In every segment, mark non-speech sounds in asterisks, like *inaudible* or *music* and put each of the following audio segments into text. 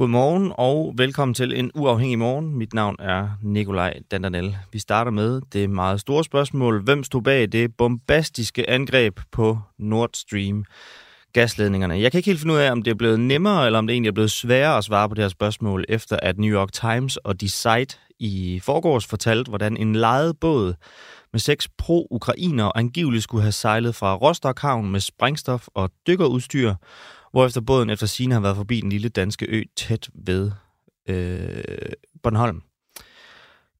Godmorgen og velkommen til en uafhængig morgen. Mit navn er Nikolaj Dandanel. Vi starter med det meget store spørgsmål. Hvem stod bag det bombastiske angreb på Nord Stream? gasledningerne. Jeg kan ikke helt finde ud af, om det er blevet nemmere, eller om det egentlig er blevet sværere at svare på det her spørgsmål, efter at New York Times og The Site i forgårs fortalte, hvordan en lejet båd med seks pro-ukrainer angiveligt skulle have sejlet fra Rostock Havn med sprængstof og dykkerudstyr, hvorefter båden efter sine har været forbi den lille danske ø tæt ved øh, Bornholm.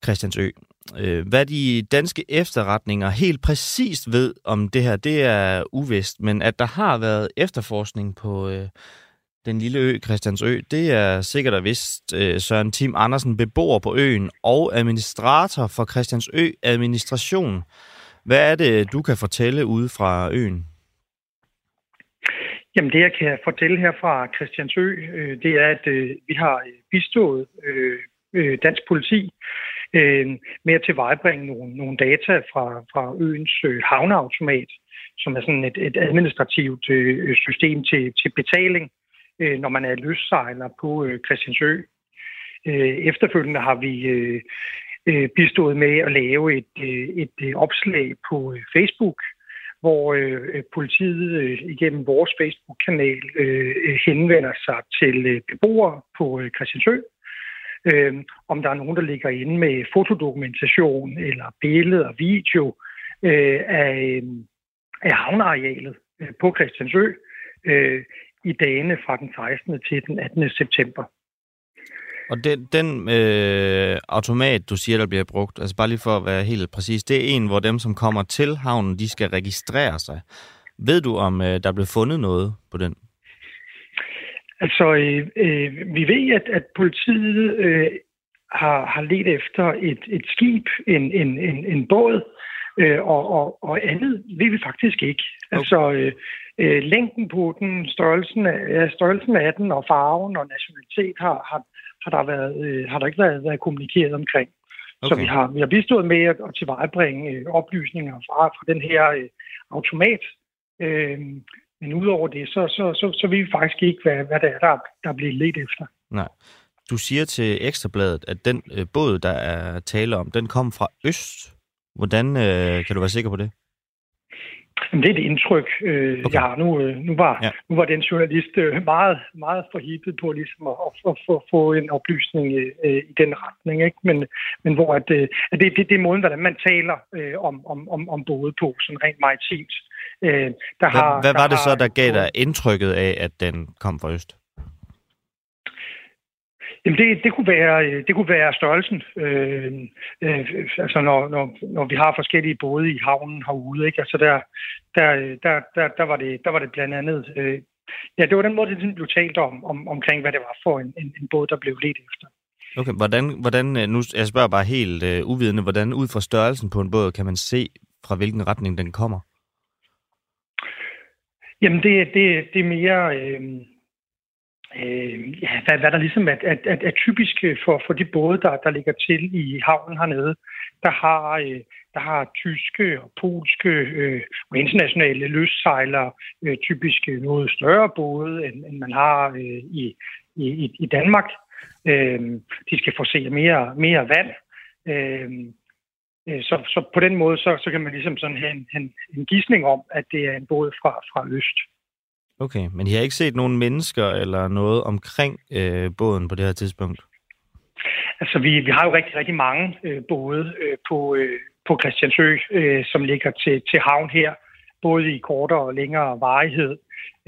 Christiansø. Øh, hvad de danske efterretninger helt præcist ved om det her, det er uvist, men at der har været efterforskning på øh, den lille ø, Christiansø, det er sikkert og vist øh, Søren Tim Andersen, beboer på øen og administrator for Christiansø Administration. Hvad er det, du kan fortælle ude fra øen? Jamen det, jeg kan fortælle her fra Christiansø, øh, det er, at øh, vi har øh, bistået dansk politi med at tilvejebringe nogle, nogle data fra, fra øens havneautomat, som er sådan et, et administrativt system til, til betaling, når man er løssejler på Christiansø. Efterfølgende har vi bistået med at lave et, et opslag på Facebook, hvor øh, øh, politiet øh, igennem vores Facebook-kanal øh, øh, henvender sig til øh, beboere på øh, Christiansø, øh, om der er nogen, der ligger inde med fotodokumentation eller billeder og video øh, af, øh, af havnearealet øh, på Christiansø øh, i dagene fra den 16. til den 18. september. Og den, den øh, automat, du siger, der bliver brugt, altså bare lige for at være helt præcis, det er en, hvor dem, som kommer til havnen, de skal registrere sig. Ved du, om øh, der er blevet fundet noget på den? Altså, øh, øh, vi ved, at, at politiet øh, har, har let efter et, et skib, en, en, en, en båd, øh, og, og, og andet ved vi faktisk ikke. Okay. Altså, øh, øh, længden på den, størrelsen af, størrelsen af den og farven og nationalitet har, har, har der, været, øh, har der ikke været, været kommunikeret omkring. Okay. Så vi har, vi har bistået med at, at tilvejebringe øh, oplysninger fra, fra den her øh, automat. Øh, men udover det, så, så, så, så ved vi faktisk ikke, hvad, hvad det er, der, der bliver let efter. Nej. Du siger til Ekstrabladet, at den øh, båd, der er tale om, den kom fra øst. Hvordan øh, kan du være sikker på det? Jamen, det er det indtryk, øh, okay. jeg har nu. Øh, nu, var, ja. nu var den journalist øh, meget, meget forhippet på ligesom at, at, at, at få en oplysning øh, i den retning. Ikke? Men, men hvor at, øh, at det, det, det er måden, hvordan man taler øh, om, om, om, om både på, sådan rent maritimt. Øh, der hvad, har, hvad var der det så, der gav dig indtrykket af, at den kom fra Øst? Jamen det, det, kunne være, øh, det kunne være størrelsen. Øh, øh, altså når, når, når vi har forskellige både i havnen herude, ikke? Altså der, der, der, der, der, var det, der var det blandt andet... Øh, ja, det var den måde, det blev talt om, om, omkring, hvad det var for en, en, en båd, der blev let efter. Okay, hvordan, hvordan, øh, nu jeg spørger bare helt øh, uvidende, hvordan ud fra størrelsen på en båd kan man se, fra hvilken retning den kommer? Jamen det, det, det er mere... Øh, øh, ja, hvad, hvad der ligesom er, er, er, er typisk øh, for, for de både, der, der ligger til i havnen hernede. Der har, øh, der har tyske og polske øh, og internationale løssejlere øh, typisk øh, noget større både, end, end man har øh, i, i, i Danmark. Øh, de skal forse mere, mere vand. Øh, øh, så, så på den måde, så, så kan man ligesom sådan have en, en, en gissning om, at det er en båd fra, fra øst. Okay, men I har ikke set nogen mennesker eller noget omkring øh, båden på det her tidspunkt? Altså, vi, vi har jo rigtig, rigtig mange øh, både øh, på, øh, på Christiansø, øh, som ligger til, til havn her, både i kortere og længere varighed.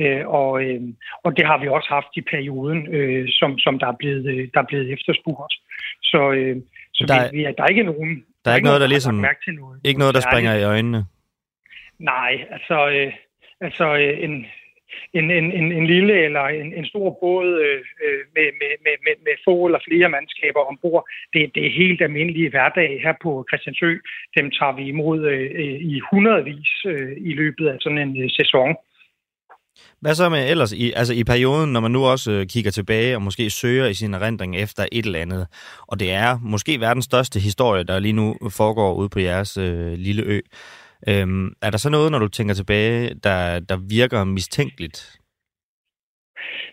Øh, og, øh, og det har vi også haft i perioden, øh, som, som der, er blevet, øh, der er blevet efterspurgt. Så, øh, så der, vi, vi, der er ikke nogen... Der er, der er ikke noget, der ligesom... Mærke til noget. Ikke noget, der springer i øjnene? Nej, altså... Øh, altså øh, en, en, en, en, en lille eller en, en stor båd øh, øh, med, med, med, med, med få eller flere mandskaber ombord. Det, det er helt almindelige hverdag her på Christiansø. Dem tager vi imod øh, i hundredvis øh, i løbet af sådan en øh, sæson. Hvad så med ellers i, altså i perioden, når man nu også øh, kigger tilbage og måske søger i sin erindring efter et eller andet, og det er måske verdens største historie, der lige nu foregår ude på jeres øh, lille ø. Øhm, er der så noget, når du tænker tilbage, der, der virker mistænkeligt?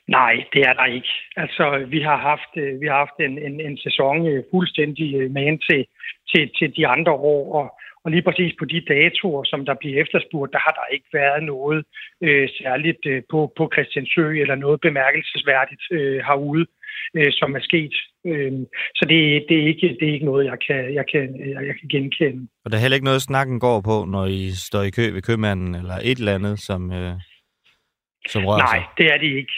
Nej, det er der ikke. Altså, vi har haft, øh, vi har haft en, en, en sæson øh, fuldstændig øh, til, til, til de andre år, og, og lige præcis på de datoer, som der bliver efterspurgt, der har der ikke været noget øh, særligt øh, på, på Christiansø eller noget bemærkelsesværdigt øh, herude, øh, som er sket. Øh, så det, det, er ikke, det er ikke noget, jeg kan, jeg, kan, jeg kan genkende. Og der er heller ikke noget, snakken går på, når I står i kø ved købmanden eller et eller andet, som... Øh som rører Nej, sig? det er det ikke.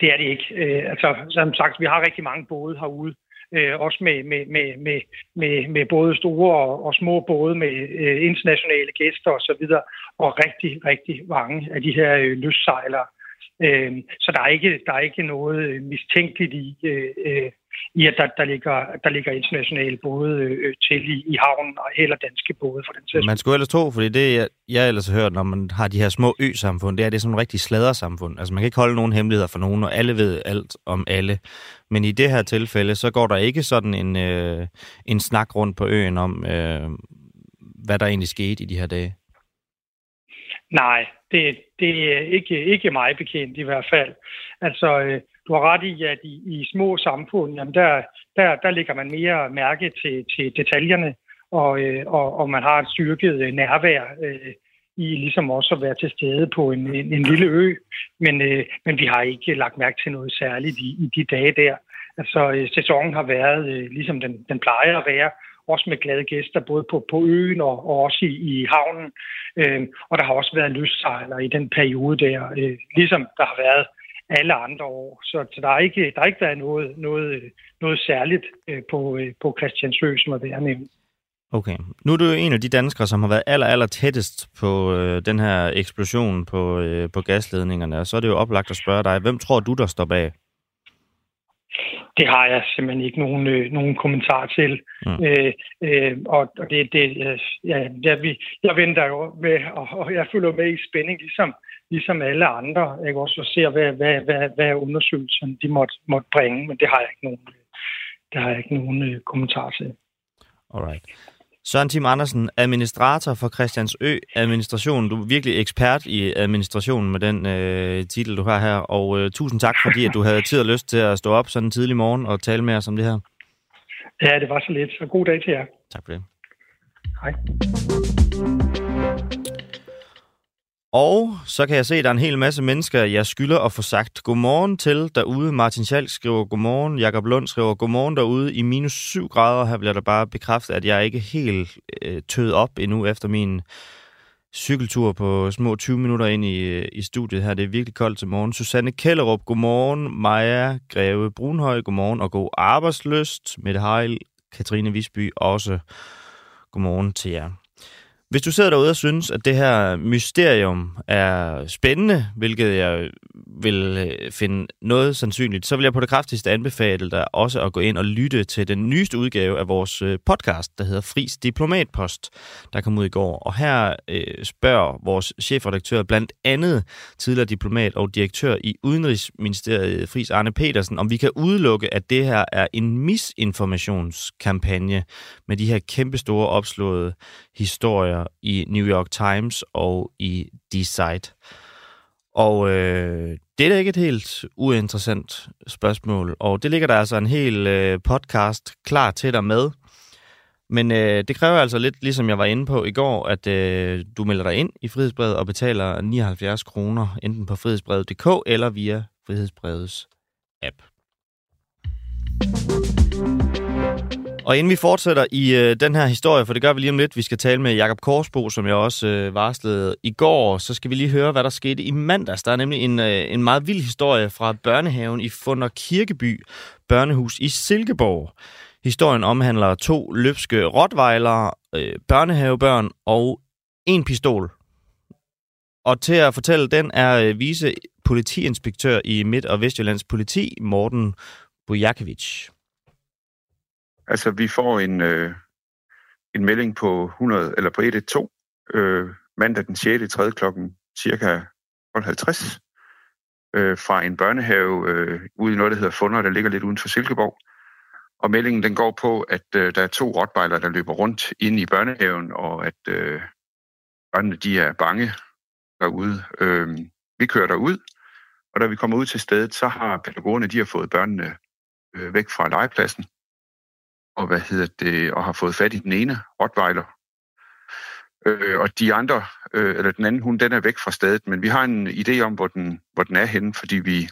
Det er det ikke. Øh, altså, som sagt, vi har rigtig mange både herude. Øh, også med, med, med, med, med, med både store og, og små både med øh, internationale gæster osv. Og, så videre, og rigtig, rigtig mange af de her øh, løssejlere. Øh, så der er, ikke, der er ikke noget mistænkeligt i, øh, øh i at der, der, ligger, der ligger internationale både øh, til i, i havnen, og heller danske både for den tid. Man skulle ellers tro, fordi det, jeg, jeg ellers har hørt, når man har de her små ø-samfund, det er det er sådan en rigtig sladdersamfund. Altså man kan ikke holde nogen hemmeligheder for nogen, og alle ved alt om alle. Men i det her tilfælde, så går der ikke sådan en, øh, en snak rundt på øen om, øh, hvad der egentlig skete i de her dage. Nej, det, det er ikke, ikke mig bekendt i hvert fald. Altså, øh, du har ret i, at i, i små samfund, jamen der, der, der lægger man mere mærke til, til detaljerne, og, øh, og, og man har et styrket øh, nærvær øh, i ligesom også at være til stede på en, en, en lille ø. Men, øh, men vi har ikke lagt mærke til noget særligt i, i de dage der. Altså, øh, sæsonen har været, øh, ligesom den, den plejer at være, også med glade gæster, både på, på øen og, og også i, i havnen. Øh, og der har også været løssejler i den periode der, øh, ligesom der har været alle andre år. Så, så der har ikke, der har ikke været noget, noget, noget særligt øh, på, øh, på Christiansø, som er værd nævnt. Okay. Nu er du jo en af de danskere, som har været aller, aller tættest på øh, den her eksplosion på, øh, på gasledningerne, og så er det jo oplagt at spørge dig, hvem tror du, der står bag? Det har jeg simpelthen ikke nogen, øh, nogen kommentar til. Mm. Øh, øh, og, og det, det øh, ja, vi, jeg venter jo med, og, og jeg følger med i spænding, ligesom, ligesom alle andre. Jeg også og ser, hvad, hvad, hvad, hvad undersøgelsen de måtte, måtte bringe, men det har jeg ikke nogen, det har jeg ikke nogen øh, kommentar til. Alright. Søren Tim Andersen, administrator for Christiansø Administration. Du er virkelig ekspert i administrationen med den øh, titel, du har her. Og øh, tusind tak, fordi at du havde tid og lyst til at stå op sådan en tidlig morgen og tale med os om det her. Ja, det var så lidt. Så god dag til jer. Tak for det. Hej. Og så kan jeg se, at der er en hel masse mennesker, jeg skylder at få sagt godmorgen til derude. Martin Schalk skriver godmorgen, Jakob Lund skriver godmorgen derude i minus 7 grader. Her bliver der bare bekræftet, at jeg ikke helt øh, tød op endnu efter min cykeltur på små 20 minutter ind i, øh, i studiet her. Det er virkelig koldt til morgen. Susanne Kellerup, godmorgen. Maja Greve Brunhøj, godmorgen. Og god arbejdsløst. Mette Heil, Katrine Visby, også godmorgen til jer. Hvis du sidder derude og synes, at det her mysterium er spændende, hvilket jeg vil øh, finde noget sandsynligt, så vil jeg på det kraftigste anbefale dig også at gå ind og lytte til den nyeste udgave af vores øh, podcast, der hedder Fris Diplomatpost, der kom ud i går. Og her øh, spørger vores chefredaktør blandt andet tidligere diplomat og direktør i Udenrigsministeriet, Fris Arne Petersen, om vi kan udelukke, at det her er en misinformationskampagne med de her kæmpestore opslåede historier i New York Times og i The Site. Og øh, det er da ikke et helt uinteressant spørgsmål, og det ligger der altså en hel øh, podcast klar til dig med. Men øh, det kræver altså lidt, ligesom jeg var inde på i går, at øh, du melder dig ind i Frihedsbrevet og betaler 79 kroner, enten på frihedsbrevet.dk eller via Frihedsbrevets app. Og inden vi fortsætter i øh, den her historie, for det gør vi lige om lidt, vi skal tale med Jakob Korsbo, som jeg også øh, varslede i går, så skal vi lige høre, hvad der skete i mandags. Der er nemlig en, øh, en meget vild historie fra børnehaven i Funder Kirkeby, børnehus i Silkeborg. Historien omhandler to løbske rottweiler, øh, børnehavebørn og en pistol. Og til at fortælle den er øh, vice politiinspektør i Midt- og Vestjyllands politi, Morten Bujakovic. Altså, vi får en, øh, en melding på 100, eller på 112 øh, mandag den 6. 3. klokken cirka 12.50 øh, fra en børnehave øh, ude i noget, der hedder Funder, der ligger lidt uden for Silkeborg. Og meldingen den går på, at øh, der er to rottweiler, der løber rundt inde i børnehaven, og at øh, børnene de er bange derude. Øh, vi kører derud, Og da vi kommer ud til stedet, så har pædagogerne, de har fået børnene øh, væk fra legepladsen, og hvad hedder det, og har fået fat i den ene, Rottweiler. Øh, og de andre, øh, eller den anden hund, den er væk fra stedet, men vi har en idé om, hvor den, hvor den er henne, fordi vi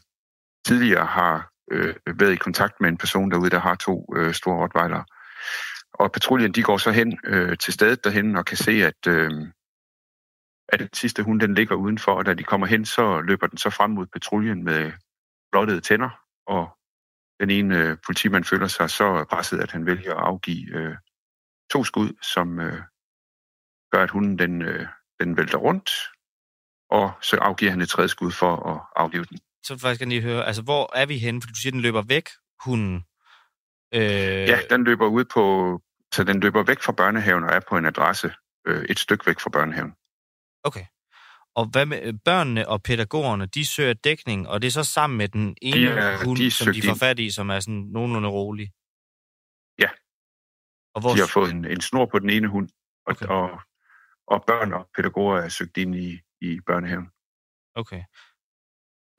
tidligere har øh, været i kontakt med en person derude, der har to øh, store Rottweiler. Og patruljen, de går så hen øh, til stedet derhen og kan se, at, øh, at den sidste hund, den ligger udenfor, og da de kommer hen, så løber den så frem mod patruljen med blottede tænder, og den ene øh, politimand føler sig så presset, at han vælger at afgive øh, to skud, som øh, gør, at hunden den, øh, den vælter rundt, og så afgiver han et tredje skud for at aflive den. Så faktisk kan lige høre, altså hvor er vi henne? For du siger, den løber væk, hunden. Øh... Ja, den løber ud på, så den løber væk fra børnehaven og er på en adresse øh, et stykke væk fra børnehaven. Okay. Og hvad med øh, børnene og pædagogerne, de søger dækning, og det er så sammen med den ene er, hund, de som de får fat i, som er sådan nogenlunde rolig? Ja. Og hvor... De har fået en, en snor på den ene hund, og, okay. og, og børn og pædagoger er søgt ind i, i børnehaven. Okay.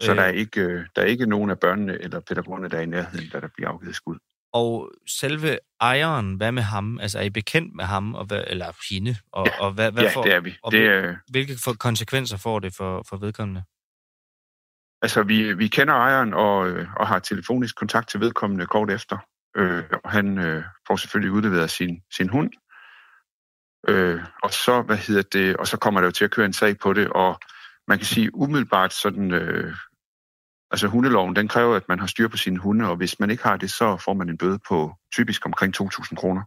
Så øh... der, er ikke, der er ikke nogen af børnene eller pædagogerne, der er i nærheden, der, der bliver afgivet skud. Og selve ejeren, hvad med ham? Altså, er I bekendt med ham, og hvad, eller hende? Og, ja, og hvad, hvad ja får, det er vi. Og det er... Hvilke konsekvenser får det for, for vedkommende? Altså, vi, vi kender ejeren og, og har telefonisk kontakt til vedkommende kort efter. Øh, og han øh, får selvfølgelig udleveret sin, sin hund. Øh, og så, hvad hedder det, og så kommer der jo til at køre en sag på det, og man kan sige umiddelbart sådan øh, Altså hundeloven, den kræver, at man har styr på sine hunde, og hvis man ikke har det, så får man en bøde på typisk omkring 2.000 kroner.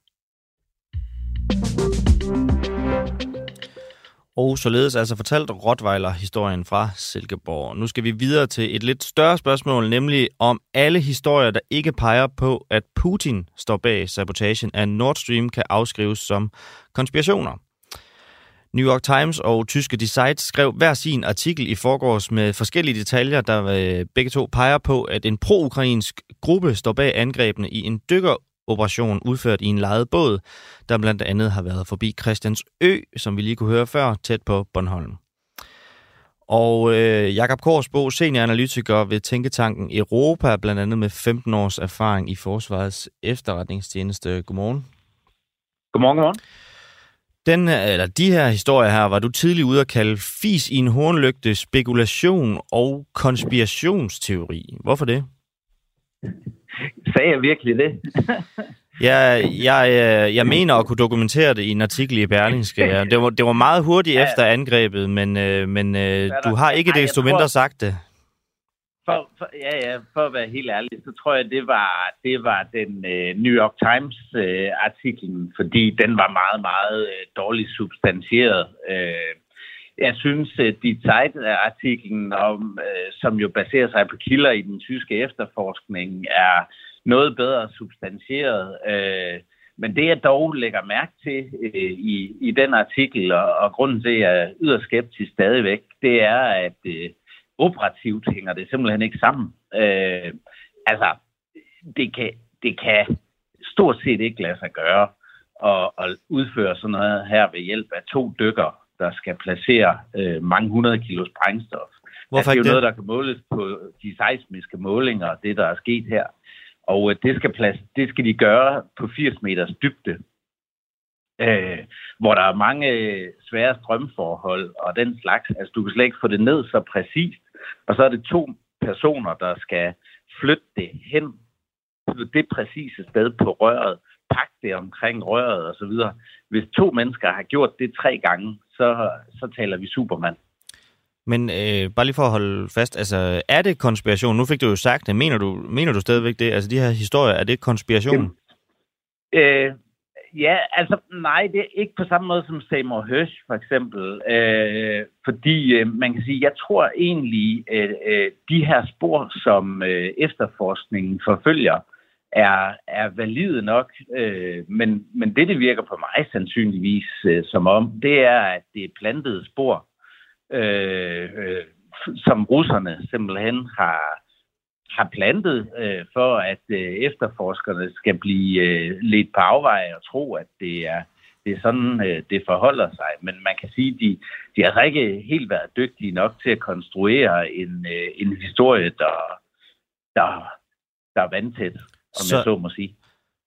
Og således altså fortalt Rottweiler-historien fra Silkeborg. Nu skal vi videre til et lidt større spørgsmål, nemlig om alle historier, der ikke peger på, at Putin står bag sabotagen af Nord Stream, kan afskrives som konspirationer. New York Times og tyske Die Zeit skrev hver sin artikel i forgårs med forskellige detaljer, der øh, begge to peger på, at en pro-ukrainsk gruppe står bag angrebene i en dykkeroperation udført i en lejet båd, der blandt andet har været forbi Christians Ø, som vi lige kunne høre før, tæt på Bornholm. Og øh, Jakob Korsbo, senioranalytiker ved Tænketanken Europa, blandt andet med 15 års erfaring i Forsvarets efterretningstjeneste. Godmorgen. Godmorgen, godmorgen. Den, eller de her historier her, var du tidlig ude at kalde fis i en hornlygte, spekulation og konspirationsteori. Hvorfor det? Sagde jeg virkelig det? *laughs* jeg, jeg, jeg mener at kunne dokumentere det i en artikel i Berlingske. Det var, det var meget hurtigt ja. efter angrebet, men, øh, men øh, du har ikke desto mindre sagt det for, for, ja, ja, for at være helt ærlig, så tror jeg, det var, det var den øh, New York Times-artiklen, øh, fordi den var meget, meget øh, dårligt substantieret. Øh, jeg synes, at de artiklen om, øh, som jo baserer sig på kilder i den tyske efterforskning, er noget bedre substantieret. Øh, men det, jeg dog lægger mærke til øh, i, i den artikel, og, og grunden til, at jeg er yderst skeptisk stadigvæk, det er, at øh, operativt hænger det simpelthen ikke sammen. Øh, altså, det kan, det kan stort set ikke lade sig gøre at, at udføre sådan noget her ved hjælp af to dykker, der skal placere øh, mange hundrede kilos brændstof. Hvorfor altså, det er jo det? noget, der kan måles på de seismiske målinger, det der er sket her. Og øh, det, skal plads, det skal de gøre på 80 meters dybde øh, hvor der er mange øh, svære strømforhold og den slags. Altså, du kan slet ikke få det ned så præcist. Og så er det to personer, der skal flytte det hen til det præcise sted på røret, pakke det omkring røret og så videre. Hvis to mennesker har gjort det tre gange, så, så taler vi Superman. Men øh, bare lige for at holde fast, altså er det konspiration? Nu fik du jo sagt det. Mener du, mener du stadigvæk det? Altså de her historier, er det konspiration? øh, Ja, altså nej, det er ikke på samme måde som Seymour Hersh for eksempel. Øh, fordi øh, man kan sige, jeg tror egentlig, øh, øh, de her spor, som øh, efterforskningen forfølger, er, er valide nok. Øh, men, men det, det virker på mig sandsynligvis øh, som om, det er, at det er plantede spor, øh, øh, som russerne simpelthen har har plantet øh, for, at øh, efterforskerne skal blive øh, lidt på afveje og tro, at det er, det er sådan, øh, det forholder sig. Men man kan sige, at de, de har ikke helt været dygtige nok til at konstruere en, øh, en historie, der, der, der er vandtæt, om så, jeg så må sige.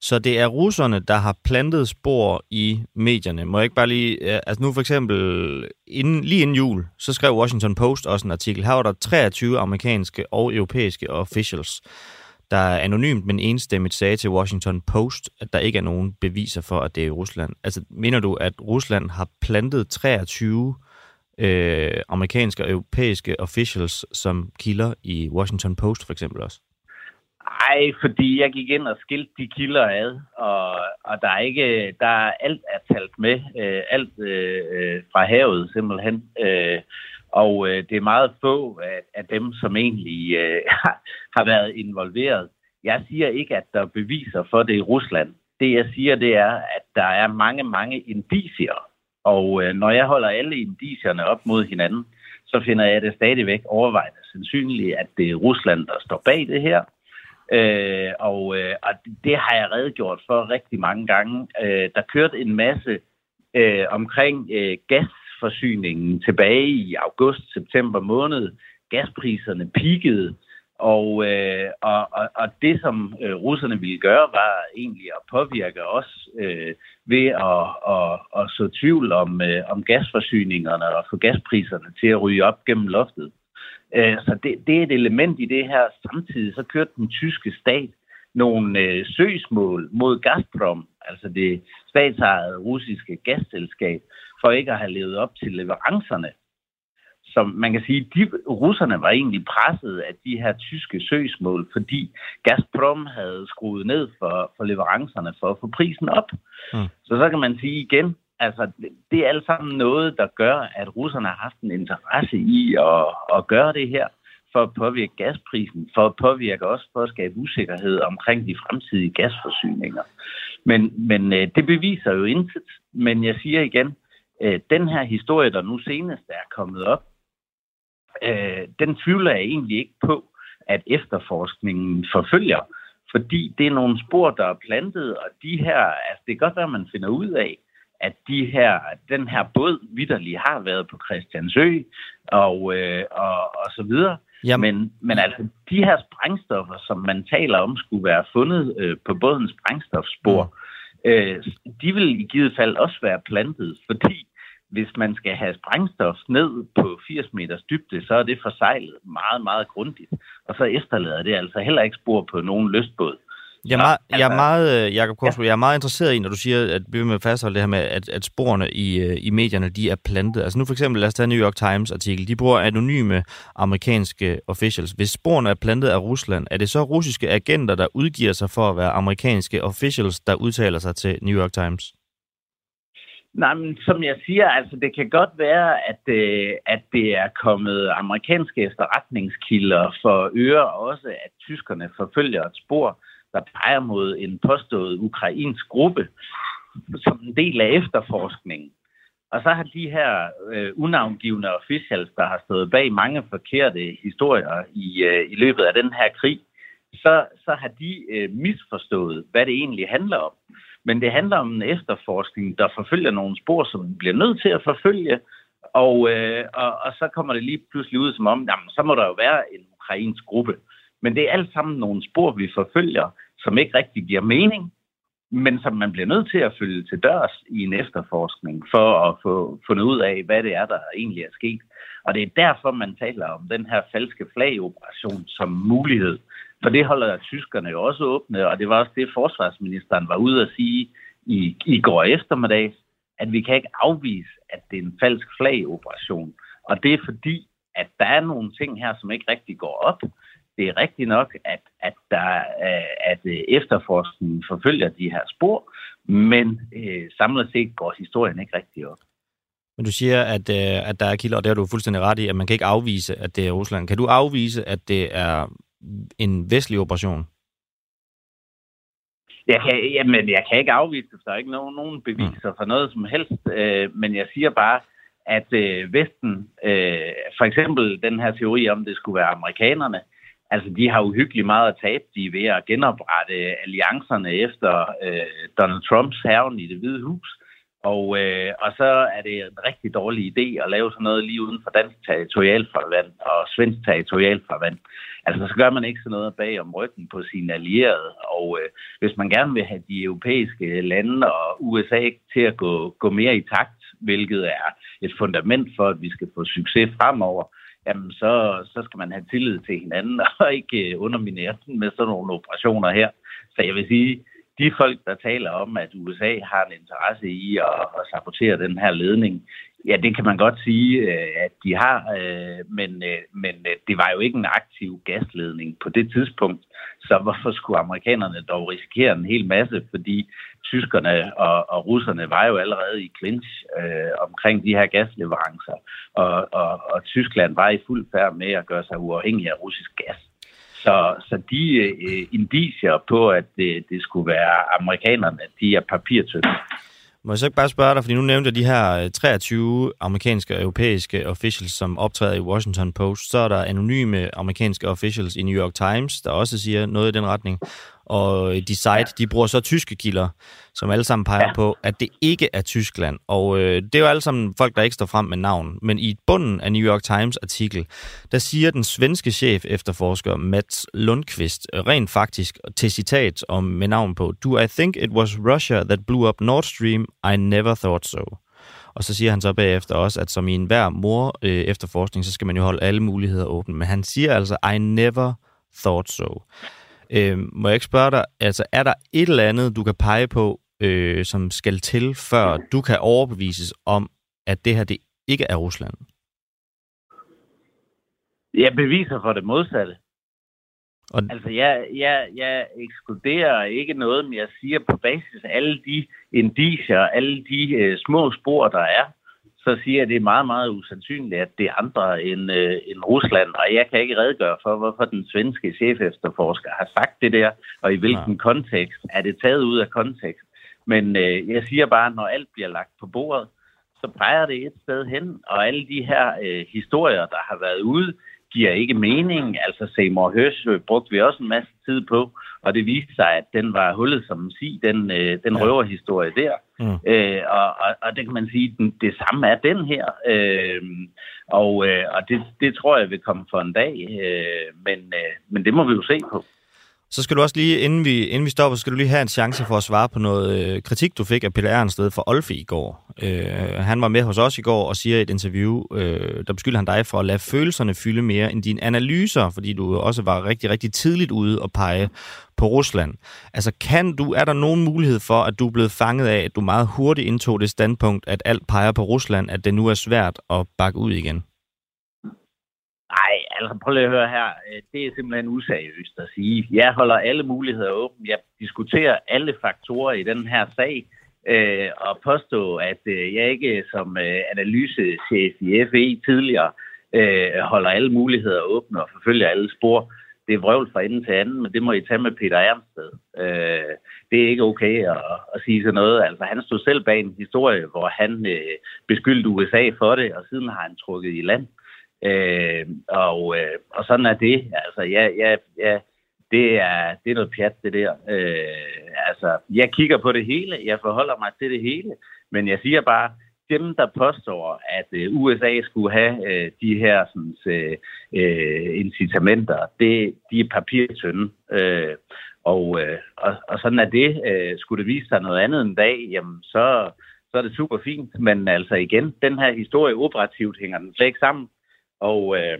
Så det er russerne, der har plantet spor i medierne. Må jeg ikke bare lige... Øh, altså nu for eksempel, inden, lige inden jul, så skrev Washington Post også en artikel. Her var der 23 amerikanske og europæiske officials, der anonymt, men enstemmigt sagde til Washington Post, at der ikke er nogen beviser for, at det er i Rusland. Altså, mener du, at Rusland har plantet 23 øh, amerikanske og europæiske officials som kilder i Washington Post for eksempel også? Nej, fordi jeg gik ind og skilte de kilder ad, og, og der er ikke, der er alt er talt med, øh, alt øh, fra havet simpelthen. Øh, og øh, det er meget få af, af dem, som egentlig øh, har været involveret. Jeg siger ikke, at der er beviser for det i Rusland. Det jeg siger, det er, at der er mange, mange indicier. Og øh, når jeg holder alle indicierne op mod hinanden, så finder jeg det stadigvæk overvejende sandsynligt, at det er Rusland, der står bag det her. Øh, og, øh, og det har jeg redegjort for rigtig mange gange. Øh, der kørte en masse øh, omkring øh, gasforsyningen tilbage i august-september måned. Gaspriserne pikkede, og, øh, og, og, og det, som øh, russerne ville gøre, var egentlig at påvirke os øh, ved at, at, at så tvivl om, øh, om gasforsyningerne og få gaspriserne til at ryge op gennem loftet. Øh, så det, det er et element i det her. Samtidig så kørte den tyske stat nogle øh, søgsmål mod Gazprom, altså det statsejede russiske gasselskab, for ikke at have levet op til leverancerne. Så man kan sige, at de, russerne var egentlig presset af de her tyske søgsmål, fordi Gazprom havde skruet ned for, for leverancerne for at få prisen op. Mm. Så så kan man sige igen, altså, det er alt sammen noget, der gør, at russerne har haft en interesse i at, at gøre det her, for at påvirke gasprisen, for at påvirke også for at skabe usikkerhed omkring de fremtidige gasforsyninger. Men, men øh, det beviser jo intet. Men jeg siger igen, øh, den her historie, der nu senest er kommet op, øh, den tvivler jeg egentlig ikke på, at efterforskningen forfølger. Fordi det er nogle spor, der er plantet, og de her, altså det kan godt være, at man finder ud af, at de her, den her båd vidderlig har været på Christiansø og, øh, og, og så videre. Jamen. Men, men altså, de her sprængstoffer, som man taler om, skulle være fundet øh, på bådens sprængstofspor, mm. øh, de vil i givet fald også være plantet, fordi hvis man skal have sprængstof ned på 80 meters dybde, så er det forsejlet meget, meget grundigt. Og så efterlader det altså heller ikke spor på nogen lystbåd. Jeg er meget, jeg er meget øh, Jacob Korsbro, ja. jeg er meget interesseret i, når du siger, at vi vil fastholde det her med, at, at sporene i, øh, i medierne, de er plantet. Altså nu for eksempel, lad os tage New York Times artikel. De bruger anonyme amerikanske officials. Hvis sporene er plantet af Rusland, er det så russiske agenter, der udgiver sig for at være amerikanske officials, der udtaler sig til New York Times? Nej, men som jeg siger, altså det kan godt være, at, øh, at det er kommet amerikanske efterretningskilder for øre også, at tyskerne forfølger et spor der peger mod en påstået ukrainsk gruppe som en del af efterforskningen. Og så har de her øh, unavngivende officials, der har stået bag mange forkerte historier i, øh, i løbet af den her krig, så, så har de øh, misforstået, hvad det egentlig handler om. Men det handler om en efterforskning, der forfølger nogle spor, som bliver nødt til at forfølge, og, øh, og, og så kommer det lige pludselig ud som om, jamen, så må der jo være en ukrainsk gruppe. Men det er alt sammen nogle spor, vi forfølger, som ikke rigtig giver mening, men som man bliver nødt til at følge til dørs i en efterforskning, for at få fundet ud af, hvad det er, der egentlig er sket. Og det er derfor, man taler om den her falske flagoperation som mulighed. For det holder tyskerne jo også åbne, og det var også det, forsvarsministeren var ude at sige i, i går eftermiddag, at vi kan ikke afvise, at det er en falsk flagoperation. Og det er fordi, at der er nogle ting her, som ikke rigtig går op det er rigtigt nok, at, at, der, at øh, efterforskningen forfølger de her spor, men øh, samlet set går historien ikke rigtig op. Men du siger, at, øh, at der er kilder, og det har du fuldstændig ret i, at man kan ikke afvise, at det er Rusland. Kan du afvise, at det er en vestlig operation? Jeg kan, jamen, jeg kan ikke afvise det, der er ikke nogen, nogen beviser for noget som helst, øh, men jeg siger bare, at øh, Vesten, øh, for eksempel den her teori om, det skulle være amerikanerne, Altså, de har uhyggeligt meget at tabe. De er ved at genoprette alliancerne efter øh, Donald Trumps herren i det hvide hus. Og, øh, og så er det en rigtig dårlig idé at lave sådan noget lige uden for dansk territorialfarvand og svensk territorialfarvand. Altså, så gør man ikke sådan noget bag om ryggen på sine allierede. Og øh, hvis man gerne vil have de europæiske lande og USA til at gå, gå mere i takt, hvilket er et fundament for, at vi skal få succes fremover, jamen så, så skal man have tillid til hinanden *laughs* og ikke øh, underminere den med sådan nogle operationer her. Så jeg vil sige, de folk, der taler om, at USA har en interesse i at, at sabotere den her ledning, ja, det kan man godt sige, øh, at de har, øh, men, øh, men det var jo ikke en aktiv gasledning på det tidspunkt. Så hvorfor skulle amerikanerne dog risikere en hel masse? Fordi tyskerne og, og russerne var jo allerede i clinch øh, omkring de her gasleverancer, og, og, og Tyskland var i fuld færd med at gøre sig uafhængig af russisk gas. Så, så de øh, indicier på, at det, det skulle være amerikanerne, de er papirtynde. Må jeg så ikke bare spørge dig, fordi nu nævnte jeg de her øh, 23 amerikanske og europæiske officials, som optræder i Washington Post. Så er der anonyme amerikanske officials i New York Times, der også siger noget i den retning og Decide, ja. de bruger så tyske kilder, som alle sammen peger ja. på, at det ikke er Tyskland. Og øh, det er jo alle sammen folk, der ikke står frem med navn. Men i bunden af New York Times artikel, der siger den svenske chef efterforsker Mats Lundqvist rent faktisk til citat om med navn på, Do I think it was Russia that blew up Nord Stream? I never thought so. Og så siger han så bagefter også, at som i enhver mor øh, efterforskning, så skal man jo holde alle muligheder åbne. Men han siger altså, I never thought so. Øh, må jeg ikke spørge dig, altså er der et eller andet, du kan pege på, øh, som skal til, før du kan overbevises om, at det her det ikke er Rusland? Jeg beviser for det modsatte. Og... Altså, jeg, jeg, jeg ekskluderer ikke noget, men jeg siger på basis af alle de indicier, alle de øh, små spor, der er, så siger jeg, at det er meget, meget usandsynligt, at det er andre end, øh, end Rusland. Og jeg kan ikke redegøre for, hvorfor den svenske chef efterforsker har sagt det der, og i hvilken ja. kontekst. Er det taget ud af kontekst? Men øh, jeg siger bare, at når alt bliver lagt på bordet, så peger det et sted hen, og alle de her øh, historier, der har været ude, giver ikke mening. Altså Seymour Hersh øh, brugte vi også en masse tid på, og det viste sig, at den var hullet som en si, den, øh, den ja. røverhistorie der. Mm. Øh, og, og, og det kan man sige, den, det samme er den her. Øh, og øh, og det, det tror jeg vil komme for en dag, øh, men, øh, men det må vi jo se på. Så skal du også lige, inden vi, inden vi stopper, så skal du lige have en chance for at svare på noget øh, kritik, du fik af Peter Ernsted fra Olfe i går. Øh, han var med hos os i går og siger i et interview, øh, der beskylder han dig for at lade følelserne fylde mere end dine analyser, fordi du også var rigtig, rigtig tidligt ude og pege på Rusland. Altså kan du, er der nogen mulighed for, at du er blevet fanget af, at du meget hurtigt indtog det standpunkt, at alt peger på Rusland, at det nu er svært at bakke ud igen? Altså prøv lige at høre her. Øh, det er simpelthen useriøst at sige. Jeg holder alle muligheder åbne. Jeg diskuterer alle faktorer i den her sag. Øh, og påstå, at øh, jeg ikke som øh, analysechef i FE tidligere øh, holder alle muligheder åbne og forfølger alle spor. Det er vrøvl fra ende til anden, men det må I tage med Peter Ernsted. Øh, det er ikke okay at, at sige sådan noget. Altså, han stod selv bag en historie, hvor han øh, beskyldte USA for det, og siden har han trukket i land. Øh, Øh, og, øh, og sådan er det. Altså, ja, ja, ja, det er, det er noget pjat, det der. Øh, altså, jeg kigger på det hele, jeg forholder mig til det hele, men jeg siger bare, dem, der påstår, at øh, USA skulle have øh, de her sådan, øh, øh, incitamenter, det, de er papirtynde. Øh, og, øh, og, og sådan er det. Øh, skulle det vise sig noget andet en dag, jamen så, så er det super fint. Men altså igen, den her historie operativt hænger den slet ikke sammen. Og øh,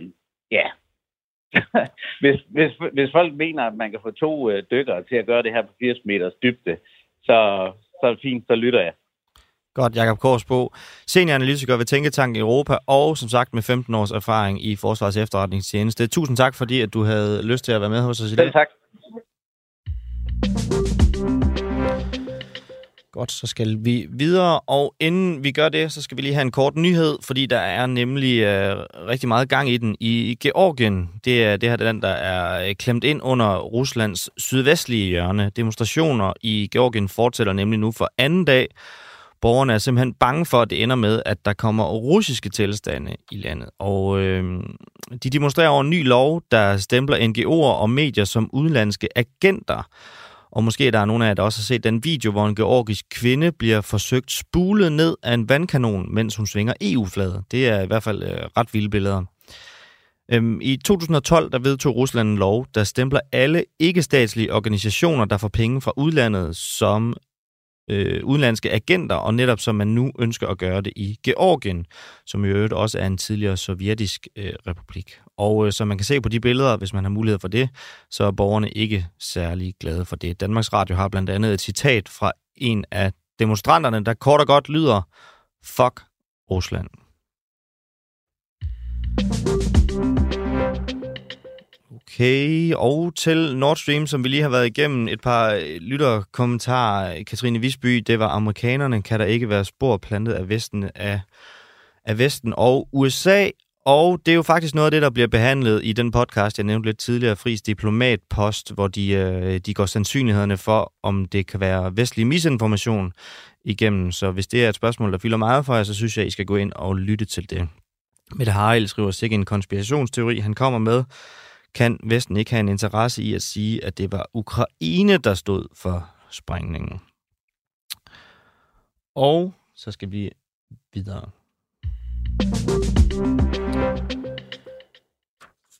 ja, *laughs* hvis, hvis, hvis folk mener, at man kan få to øh, dykkere til at gøre det her på 80 meters dybde, så, så fint, så lytter jeg. Godt, Jakob Korsbo, senioranalytiker ved Tænketank Europa, og som sagt med 15 års erfaring i Forsvars efterretningstjeneste. Tusind tak, fordi at du havde lyst til at være med hos os i dag. Selv tak. Godt, så skal vi videre, og inden vi gør det, så skal vi lige have en kort nyhed, fordi der er nemlig øh, rigtig meget gang i den i Georgien. Det er det her land, der er øh, klemt ind under Ruslands sydvestlige hjørne. Demonstrationer i Georgien fortsætter nemlig nu for anden dag. Borgerne er simpelthen bange for, at det ender med, at der kommer russiske tilstande i landet. Og øh, de demonstrerer over en ny lov, der stempler NGO'er og medier som udenlandske agenter. Og måske der er nogle af jer, der også har set den video, hvor en georgisk kvinde bliver forsøgt spulet ned af en vandkanon, mens hun svinger EU-flaget. Det er i hvert fald øh, ret vilde billeder. Øhm, I 2012 der vedtog Rusland en lov, der stempler alle ikke-statslige organisationer, der får penge fra udlandet, som øh, udenlandske agenter, og netop som man nu ønsker at gøre det i Georgien, som i øvrigt også er en tidligere sovjetisk øh, republik. Og øh, som man kan se på de billeder, hvis man har mulighed for det, så er borgerne ikke særlig glade for det. Danmarks Radio har blandt andet et citat fra en af demonstranterne, der kort og godt lyder, fuck Rusland. Okay, og til Nord Stream, som vi lige har været igennem, et par øh, lytterkommentarer. Katrine Visby, det var amerikanerne, kan der ikke være spor plantet af Vesten, af, af Vesten og USA. Og det er jo faktisk noget af det, der bliver behandlet i den podcast, jeg nævnte lidt tidligere, Fris Diplomatpost, hvor de, øh, de går sandsynlighederne for, om det kan være vestlig misinformation igennem. Så hvis det er et spørgsmål, der fylder meget for jer, så synes jeg, I skal gå ind og lytte til det. Mette Harald skriver sikkert en konspirationsteori, han kommer med kan Vesten ikke have en interesse i at sige, at det var Ukraine, der stod for sprængningen. Og så skal vi videre.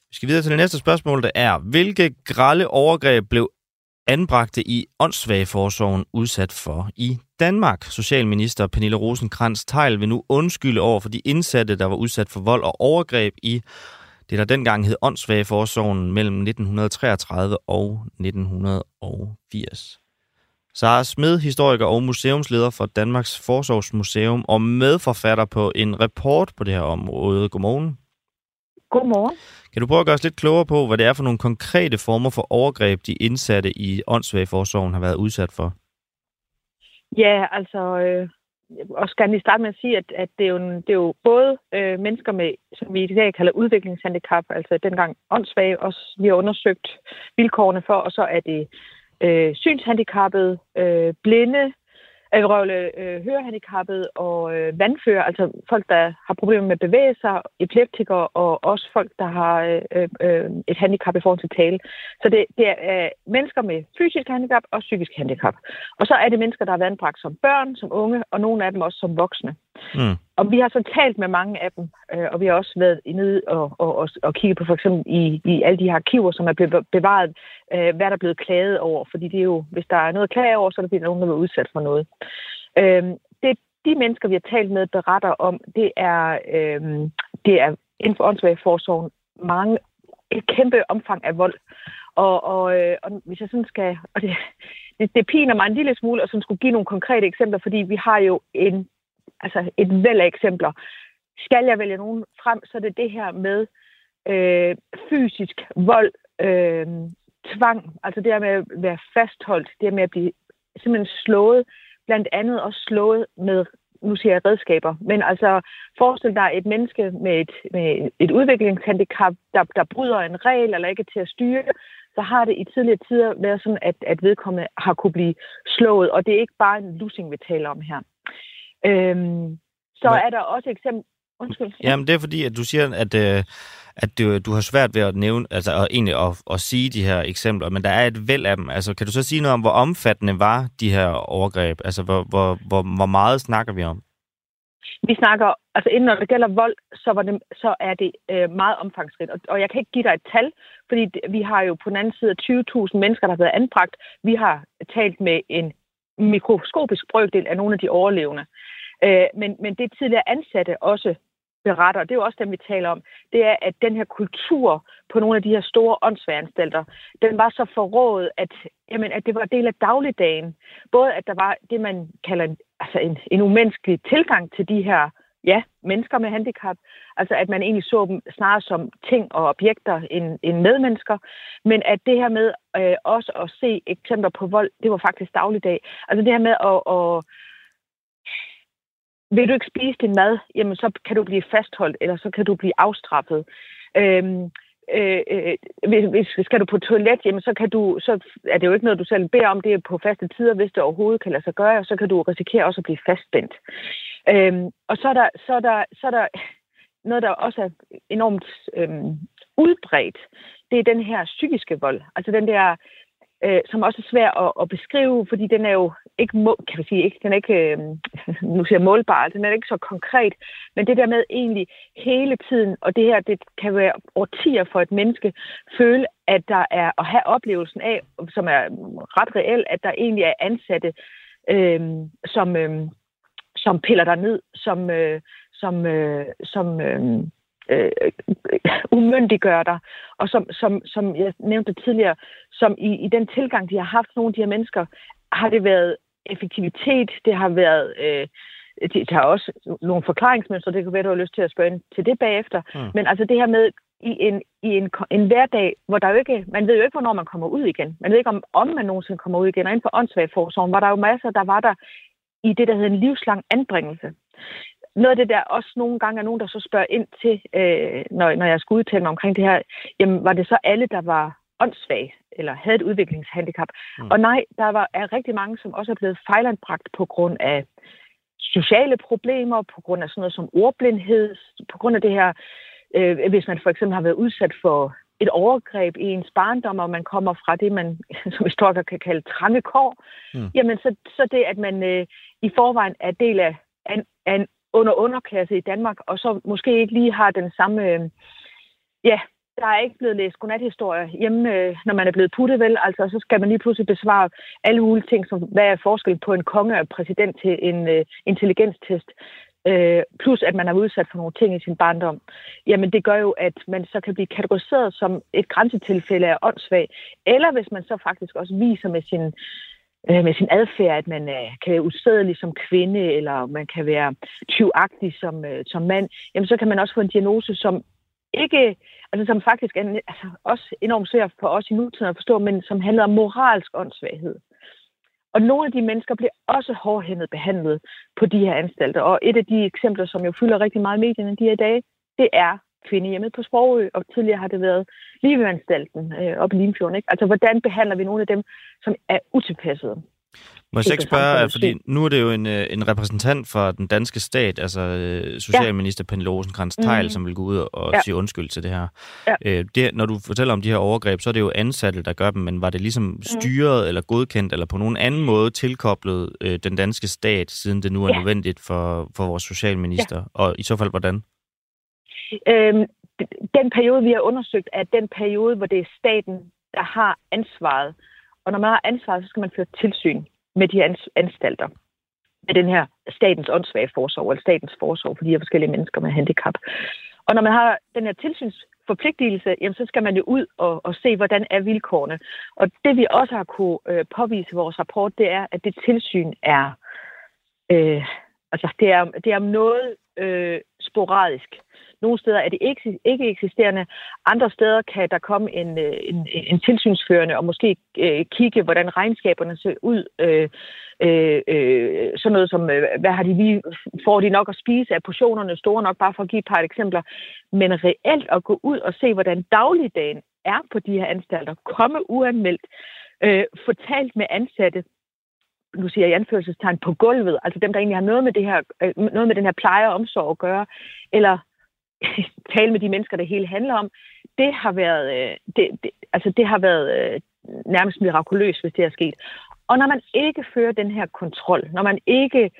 Vi skal videre til det næste spørgsmål, der er, hvilke grælde overgreb blev anbragte i åndssvageforsorgen udsat for i Danmark? Socialminister Pernille rosenkrantz teil vil nu undskylde over for de indsatte, der var udsat for vold og overgreb i det, der dengang hed Åndssvageforsorgen mellem 1933 og 1980. Sara Smed, historiker og museumsleder for Danmarks Forsorgsmuseum og medforfatter på en rapport på det her område. Godmorgen. Godmorgen. Kan du prøve at gøre os lidt klogere på, hvad det er for nogle konkrete former for overgreb, de indsatte i åndssvageforsorgen har været udsat for? Ja, altså, øh, og gerne lige starte med at sige, at, at det, er jo, det er jo både øh, mennesker med, som vi i dag kalder udviklingshandicap, altså dengang åndssvage, også vi har undersøgt vilkårene for, og så er det øh, synshandicappede, øh, blinde, Avrøvle øh, hørehandicappede og øh, vandfører, altså folk, der har problemer med at bevæge sig, epileptikere og også folk, der har øh, øh, et handicap i forhold til tale. Så det, det er øh, mennesker med fysisk handicap og psykisk handicap. Og så er det mennesker, der har været som børn, som unge, og nogle af dem også som voksne. Mm. Og vi har så talt med mange af dem, øh, og vi har også været nede og, og, og, og kigget på for eksempel i, i alle de her arkiver, som er blevet bevaret, øh, hvad der er blevet klaget over. Fordi det er jo, hvis der er noget at klage over, så er der nogen, der er udsat for noget. Øh, det, de mennesker, vi har talt med, beretter om, det er, øh, det er inden for åndssvageforsorgen mange, et kæmpe omfang af vold. Og, og, øh, og hvis jeg sådan skal, og det, det, det piner mig en lille smule, og som skulle give nogle konkrete eksempler, fordi vi har jo en altså et væld af eksempler. Skal jeg vælge nogen frem, så er det det her med øh, fysisk vold, øh, tvang, altså det her med at være fastholdt, det her med at blive simpelthen slået, blandt andet også slået med, nu siger jeg redskaber, men altså forestil dig et menneske med et, med et udviklingshandicap, der, der bryder en regel eller ikke er til at styre, så har det i tidligere tider været sådan, at, at vedkommende har kunne blive slået, og det er ikke bare en losing, vi taler om her. Øhm, så Men... er der også eksempel... Undskyld. Ja. Jamen, det er fordi, at du siger, at, øh, at du, du har svært ved at nævne, altså at, egentlig at, at sige de her eksempler, men der er et væld af dem. Altså, kan du så sige noget om, hvor omfattende var de her overgreb? Altså, hvor, hvor, hvor, hvor meget snakker vi om? Vi snakker, altså inden når det gælder vold, så, var det, så er det øh, meget omfangsrigt. Og, og jeg kan ikke give dig et tal, fordi vi har jo på den anden side 20.000 mennesker, der har været anbragt. Vi har talt med en mikroskopisk brøkdel af nogle af de overlevende. Øh, men, men det tidligere ansatte også beretter, det er jo også dem, vi taler om, det er, at den her kultur på nogle af de her store åndsværanstalter, den var så forrådet, at, jamen, at det var del af dagligdagen. Både at der var det, man kalder en, altså en, en umenneskelig tilgang til de her ja, mennesker med handicap. Altså at man egentlig så dem snarere som ting og objekter end, end medmennesker. Men at det her med øh, også at se eksempler på vold, det var faktisk dagligdag. Altså det her med at, at vil du ikke spise din mad, jamen så kan du blive fastholdt, eller så kan du blive afstraffet. Øhm, Øh, øh, hvis, hvis, skal du på toilet, jamen så, kan du, så er det jo ikke noget, du selv beder om. Det er på faste tider, hvis det overhovedet kan lade sig gøre, og så kan du risikere også at blive fastspændt. Øhm, og så er, der, så, er der, så er der noget, der også er enormt øhm, udbredt. Det er den her psykiske vold. Altså den der øh, som også er svær at, at beskrive, fordi den er jo ikke, må, kan man sige, ikke, den er ikke, øh, *laughs* nu siger målbar, altså den er ikke så konkret, men det der med egentlig hele tiden, og det her, det kan være årtier for et menneske, føle, at der er, at have oplevelsen af, som er ret reel, at der egentlig er ansatte, øh, som, øh, som piller dig ned, som, øh, som, øh, som øh, øh, umyndiggør dig, og som, som, som jeg nævnte tidligere, som i, i den tilgang, de har haft nogle af de her mennesker, har det været effektivitet, det har været... Øh, de, de har også nogle forklaringsmønstre, det kan være, du har lyst til at spørge ind til det bagefter. Mm. Men altså det her med i en, i en, en hverdag, hvor der jo ikke, man ved jo ikke, hvornår man kommer ud igen. Man ved ikke, om, om man nogensinde kommer ud igen. Og inden for åndssvagforsorgen var der jo masser, der var der i det, der hedder en livslang anbringelse noget af det der også nogle gange er nogen, der så spørger ind til, øh, når, når jeg skal udtale mig omkring det her, jamen var det så alle, der var åndssvage eller havde et udviklingshandicap? Mm. Og nej, der var, er rigtig mange, som også er blevet fejlanbragt på grund af sociale problemer, på grund af sådan noget som ordblindhed, på grund af det her, øh, hvis man for eksempel har været udsat for et overgreb i ens barndom, og man kommer fra det, man *laughs* som historiker kan kalde trange kår, mm. jamen så, så det, at man øh, i forvejen er del af, af, af en under underklasse i Danmark, og så måske ikke lige har den samme... Øh, ja, der er ikke blevet læst godnathistorier hjemme, øh, når man er blevet puttet, vel? Altså, så skal man lige pludselig besvare alle mulige ting, som hvad er forskel på en konge og præsident til en øh, intelligenstest. Øh, plus at man er udsat for nogle ting i sin barndom, jamen det gør jo, at man så kan blive kategoriseret som et grænsetilfælde af åndssvag, eller hvis man så faktisk også viser med sin øh, med sin adfærd, at man øh, kan være usædelig som kvinde, eller man kan være tyvagtig som, øh, som mand, jamen så kan man også få en diagnose, som ikke, altså som faktisk er altså, også enormt svært for os i nutiden at forstå, men som handler om moralsk åndssvaghed. Og nogle af de mennesker bliver også hårdhændet behandlet på de her anstalter. Og et af de eksempler, som jo fylder rigtig meget i medierne de her dage, det er kvindehjemmet på Sprogø, og tidligere har det været Ligevandstalten øh, op i Limfjorden. Ikke? Altså, hvordan behandler vi nogle af dem, som er utilpassede? Må jeg ikke spørge, fordi nu er det jo en, øh, en repræsentant for den danske stat, altså øh, Socialminister ja. Pernille rosenkrantz teil mm. som vil gå ud og ja. sige undskyld til det her. Ja. Øh, det, når du fortæller om de her overgreb, så er det jo ansatte, der gør dem, men var det ligesom mm. styret mm. eller godkendt, eller på nogen anden måde tilkoblet øh, den danske stat, siden det nu er ja. nødvendigt for, for vores socialminister? Ja. Og i så fald, hvordan? Øhm, den periode, vi har undersøgt, er den periode, hvor det er staten, der har ansvaret. Og når man har ansvaret, så skal man føre tilsyn med de anstalter. Med den her statens åndssvage forsorg, eller statens forsorg for de her forskellige mennesker med handicap. Og når man har den her tilsynsforpligtelse, jamen, så skal man jo ud og, og se, hvordan er vilkårene. Og det vi også har kunne øh, påvise i vores rapport, det er, at det tilsyn er, øh, altså det er, det er om noget øh, sporadisk. Nogle steder er det ikke, ikke eksisterende. Andre steder kan der komme en, øh, en, en tilsynsførende og måske øh, kigge, hvordan regnskaberne ser ud. Øh, øh, øh, sådan noget som, øh, hvad har de lige, får de nok at spise? Er portionerne store nok? Bare for at give et par eksempler. Men reelt at gå ud og se, hvordan dagligdagen er på de her anstalter. Komme uanmeldt. Øh, fortalt med ansatte, nu siger jeg i anførselstegn, på gulvet, altså dem, der egentlig har noget med, det her, øh, noget med den her pleje og omsorg at gøre, eller *laughs* tale med de mennesker, det hele handler om, det har været, øh, det, det, altså det har været øh, nærmest mirakuløst, hvis det er sket. Og når man ikke fører den her kontrol, når man ikke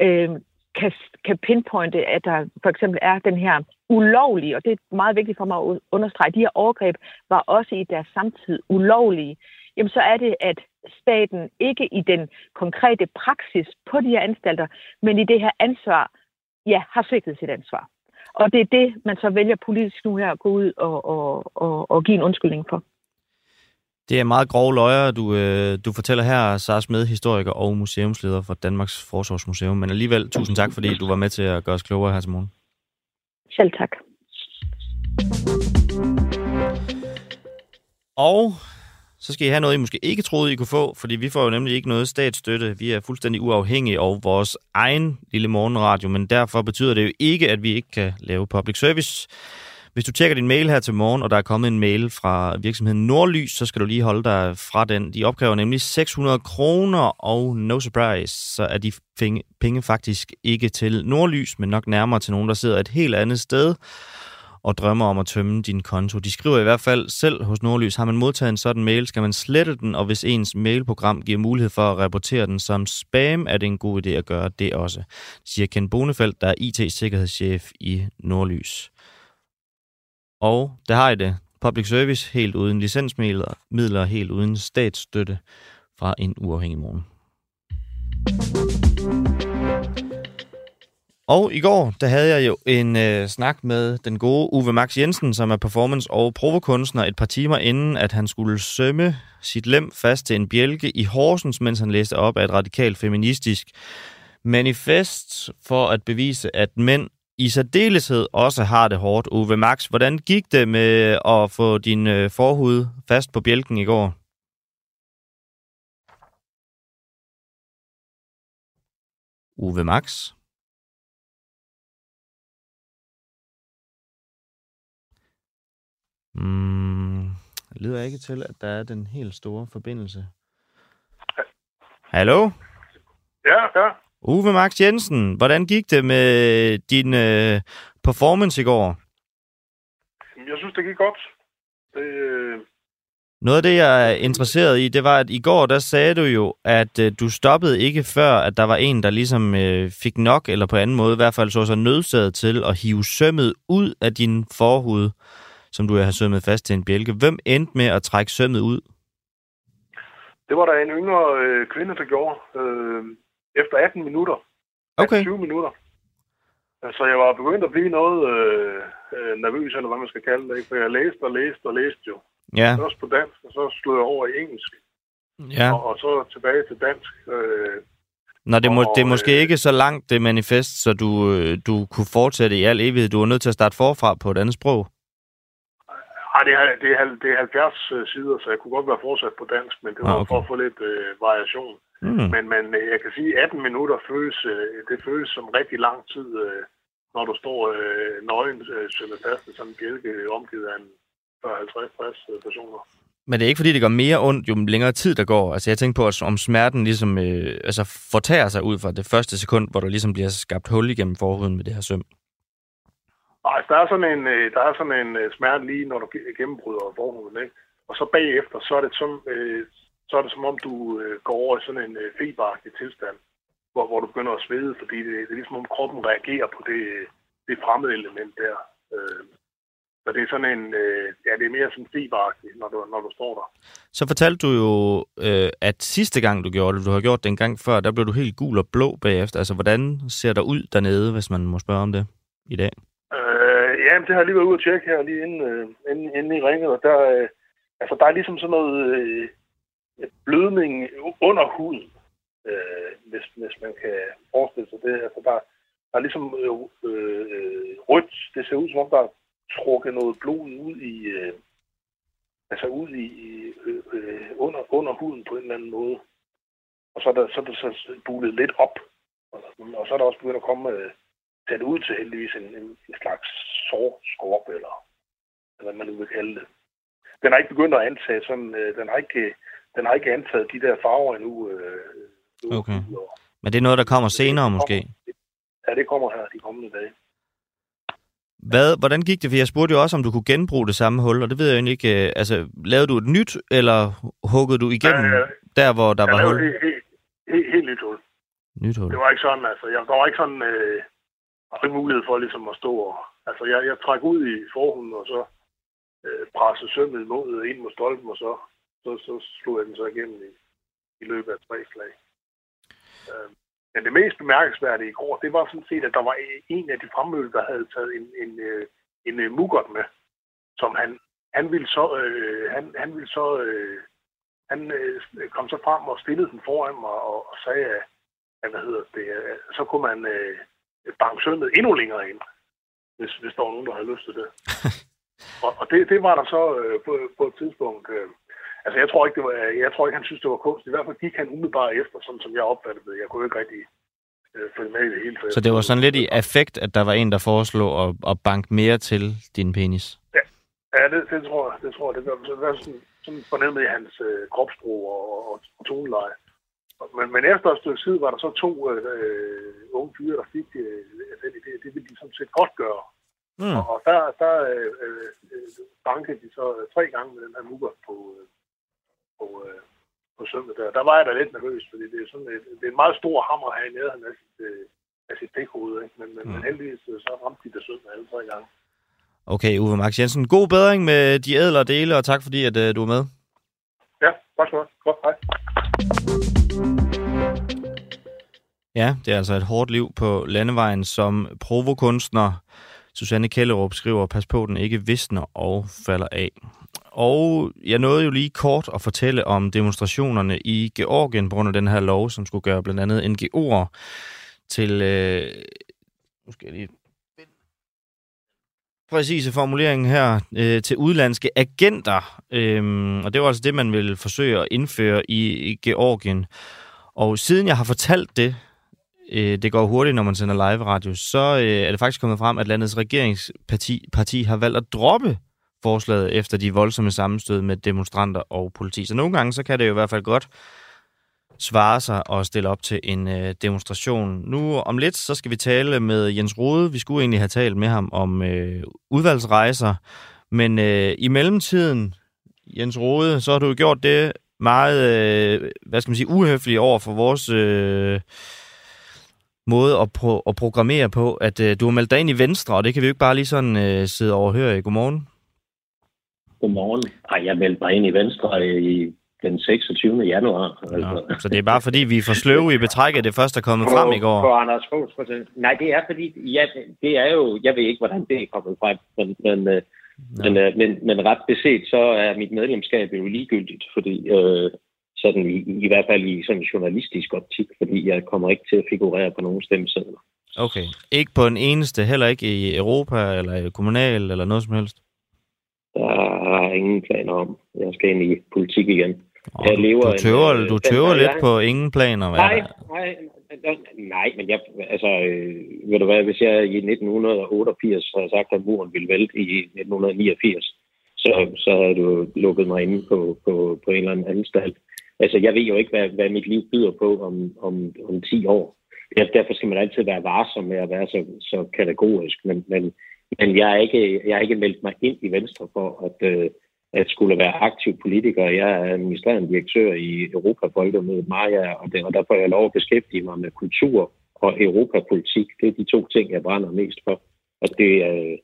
øh, kan, kan pinpointe, at der for eksempel er den her ulovlige, og det er meget vigtigt for mig at understrege, de her overgreb var også i deres samtid ulovlige, jamen så er det, at staten ikke i den konkrete praksis på de her anstalter, men i det her ansvar, ja, har svigtet sit ansvar. Og det er det, man så vælger politisk nu her at gå ud og, og, og, og give en undskyldning for. Det er meget grove løjer, du, øh, du fortæller her, Sars med historiker og museumsleder for Danmarks Forsvarsmuseum. Men alligevel, tusind tak, fordi du var med til at gøre os klogere her til morgen. Selv tak. Og så skal I have noget, I måske ikke troede, I kunne få, fordi vi får jo nemlig ikke noget statsstøtte. Vi er fuldstændig uafhængige af vores egen lille morgenradio, men derfor betyder det jo ikke, at vi ikke kan lave public service. Hvis du tjekker din mail her til morgen, og der er kommet en mail fra virksomheden Nordlys, så skal du lige holde dig fra den. De opkræver nemlig 600 kroner, og no surprise, så er de penge faktisk ikke til Nordlys, men nok nærmere til nogen, der sidder et helt andet sted og drømmer om at tømme din konto. De skriver i hvert fald selv hos Nordlys, har man modtaget en sådan mail, skal man slette den, og hvis ens mailprogram giver mulighed for at rapportere den som spam, er det en god idé at gøre det også, siger Ken Bonefeldt, der er IT-sikkerhedschef i Nordlys. Og der har I det. Public service helt uden licensmidler, midler helt uden statsstøtte fra en uafhængig morgen. Og i går, der havde jeg jo en øh, snak med den gode Uwe Max Jensen, som er performance- og provokunstner, et par timer inden, at han skulle sømme sit lem fast til en bjælke i Horsens, mens han læste op af et radikalt feministisk manifest for at bevise, at mænd i særdeleshed også har det hårdt. Uwe Max, hvordan gik det med at få din øh, forhud fast på bjælken i går? Uwe Max? Mm, det lyder ikke til, at der er den helt store forbindelse. Hallo? Ja, ja. Uwe Max Jensen, hvordan gik det med din øh, performance i går? Jeg synes, det gik godt. Det, øh, Noget af det, jeg er interesseret i, det var, at i går, der sagde du jo, at øh, du stoppede ikke før, at der var en, der ligesom øh, fik nok, eller på anden måde i hvert fald så sig nødsaget til at hive sømmet ud af din forhud, som du har sømmet fast til en bjælke. Hvem endte med at trække sømmet ud? det var der en yngre øh, kvinde, der gjorde. Øh, efter 18 minutter. Okay. 20 minutter. Så jeg var begyndt at blive noget øh, øh, nervøs, eller hvad man skal kalde det. Ikke? For jeg læste og læste og læste jo. Ja, Først på dansk, og så slog jeg over i engelsk. ja. Og, og så tilbage til dansk. Øh, Nå, det, må, Og, det er måske øh, ikke så langt, det manifest, så du, øh, du kunne fortsætte i al evighed. Du er nødt til at starte forfra på et andet sprog. Ej, det, er, det, er, det er 70 øh, sider, så jeg kunne godt være fortsat på dansk, men det var Ah, ah, okay. for at få lidt øh, variation. Mm. Men, men øh, jeg kan sige, at 18 minutter føles, øh, det føles som rigtig lang tid, øh, når du står øh, nøgen øh, sømmet fast i sådan en bjælke øh, omgivet af en 50-60 personer. Men det er ikke, fordi det gør mere ondt, jo længere tid der går. Altså, jeg tænker på, om smerten ligesom øh, altså, fortager sig ud fra det første sekund, hvor der ligesom bliver skabt hul igennem forhuden med det her søm. Nej, altså, der er sådan en, øh, der er sådan en øh, smerte lige, når du gennembryder forhuden, ikke? Og så bagefter, så er det som, øh, så er det som om, du øh, går over i sådan en øh, feberagtig tilstand, hvor, hvor du begynder at svede, fordi det, det er ligesom om kroppen reagerer på det, øh, det fremmede element der. Øh, så det er sådan en, øh, ja, det er mere sådan feberagtigt, når du, når du står der. Så fortalte du jo, øh, at sidste gang du gjorde det, du har gjort det en gang før, der blev du helt gul og blå bagefter. Altså, hvordan ser der ud dernede, hvis man må spørge om det i dag? Øh, ja, det har jeg lige været ude at tjekke her, lige inden, øh, inden, inden I ringede, og der, øh, altså, der er ligesom sådan noget øh, blødning under huden, øh, hvis, hvis man kan forestille sig det. Altså, der, der er ligesom øh, øh, rødt, det ser ud som om, der er trukket noget blod ud i, øh, altså ud i, øh, øh, under, under huden på en eller anden måde. Og så er der så, er der så bulet lidt op, og, og så er der også begyndt at komme øh, taget ud til heldigvis en, en, en slags sårskorp, eller, eller hvad man nu vil kalde det. Den har ikke begyndt at antage sådan, øh, den har ikke, den har ikke antaget de der farver endnu. Øh, nu Okay. Og, Men det er noget, der kommer senere måske. ja, det kommer her de kommende dage. Hvad, hvordan gik det? For jeg spurgte jo også, om du kunne genbruge det samme hul, og det ved jeg egentlig ikke. øh, Altså, lavede du et nyt, eller huggede du igennem Øh, der, hvor der Jeg var hul? helt, helt, helt, nyt hul. Nyt hul. Det var ikke sådan, altså. Jeg, der var ikke sådan øh, har ikke mulighed for ligesom at stå og... Altså, jeg, jeg trak ud i forhunden, og så øh, pressede sømmet mod, ind mod stolpen, og så, så, så slog jeg den så igennem i, i løbet af tre slag. Øh, men det mest bemærkelsesværdige i går, det var sådan set, at der var en af de fremmødte, der havde taget en, en, øh, en, en muggert med, som han, han ville så, øh, han, han ville så, øh, han øh, kom så frem og stillede den foran mig og, og sagde, at, at hvad hedder det, øh, så kunne man øh, banke sømmet endnu længere ind, hvis, hvis der var nogen, der havde lyst til det. *laughs* og og det, det var der så øh, på, på et tidspunkt. Øh, altså, jeg tror, ikke, det var, jeg tror ikke, han synes, det var kunst. I hvert fald gik han umiddelbart efter, sådan som jeg opfattede det. Jeg kunne ikke rigtig øh, følge med i det hele. Så det var sådan lidt i affekt, at der var en, der foreslog at, at banke mere til din penis? Ja, det, det tror jeg. Det tror jeg. Det var, det var sådan, sådan fornemmet i hans øh, kropssprog og, og, og toneleje. Men, men efter et stykke tid var der så to øh, unge fyre, der fik øh, den idé. Det ville de sådan set godt gøre. Mm. Og, og der, der øh, øh, bankede de så tre gange med den her mugger på, øh, på, øh, på søndag. Der, der var jeg da lidt nervøs, fordi det er, sådan et, det er en meget stor hammer her i nærheden af sit, øh, af sit dækhoved. Ikke? Men, men, mm. men heldigvis så ramte de det søndag alle tre gange. Okay, Uwe Max Jensen. God bedring med de ædlere dele, og tak fordi, at uh, du er med. Ja, tak skal du Godt, hej. Ja, det er altså et hårdt liv på landevejen som provokunstner. Susanne Kellerup skriver, pas på, den ikke visner og falder af. Og jeg nåede jo lige kort at fortælle om demonstrationerne i Georgien på grund af den her lov, som skulle gøre blandt andet NGO'er til... Øh, nu skal jeg lige præcise formulering her, øh, til udlandske agenter. Øhm, og det var altså det, man ville forsøge at indføre i, i Georgien. Og siden jeg har fortalt det, øh, det går hurtigt, når man sender live radio, så øh, er det faktisk kommet frem, at landets regeringsparti parti har valgt at droppe forslaget efter de voldsomme sammenstød med demonstranter og politi. Så nogle gange, så kan det jo i hvert fald godt svare sig og stille op til en øh, demonstration. Nu om lidt, så skal vi tale med Jens Rode. Vi skulle egentlig have talt med ham om øh, udvalgsrejser, men øh, i mellemtiden, Jens Rode, så har du gjort det meget, øh, hvad skal man sige, uhøfligt over for vores øh, måde at, pro- at programmere på, at øh, du har meldt dig ind i Venstre, og det kan vi jo ikke bare lige sådan øh, sidde og høre. Godmorgen. Godmorgen. Ej, jeg meldte mig ind i Venstre i den 26. januar. Altså. Så det er bare fordi, vi er for sløve i betrækket, det første er kommet på, frem i går? På Anders Foghs Nej, det er fordi, ja, det er jo, jeg ved ikke, hvordan det er kommet frem, men, men, ja. men, øh, men, men ret beset, så er mit medlemskab jo ligegyldigt, fordi øh, sådan i, i hvert fald i sådan journalistisk optik, fordi jeg kommer ikke til at figurere på nogen stemmesedler. Okay. Ikke på en eneste, heller ikke i Europa, eller kommunal, eller noget som helst? Der er ingen planer om. Jeg skal ind i politik igen. Oh, jeg lever du tøver, en, du tøver lidt jeg... på ingen planer, hvad nej, nej, nej, men jeg, altså, øh, ved du hvad, hvis jeg i 1988 havde sagt, at muren ville vælte i 1989, så, så havde du lukket mig inde på, på, på en eller anden anstalt. Altså, jeg ved jo ikke, hvad, hvad mit liv byder på om, om, om 10 år. Derfor skal man altid være varsom med at være så, så kategorisk, men, men, men jeg, er ikke, jeg har ikke meldt mig ind i Venstre for at, øh, at skulle være aktiv politiker. Jeg er administrerende direktør i Europafolkemødet Maja, og, det, og der får jeg lov at beskæftige mig med kultur og europapolitik. Det er de to ting, jeg brænder mest for. Og det, øh,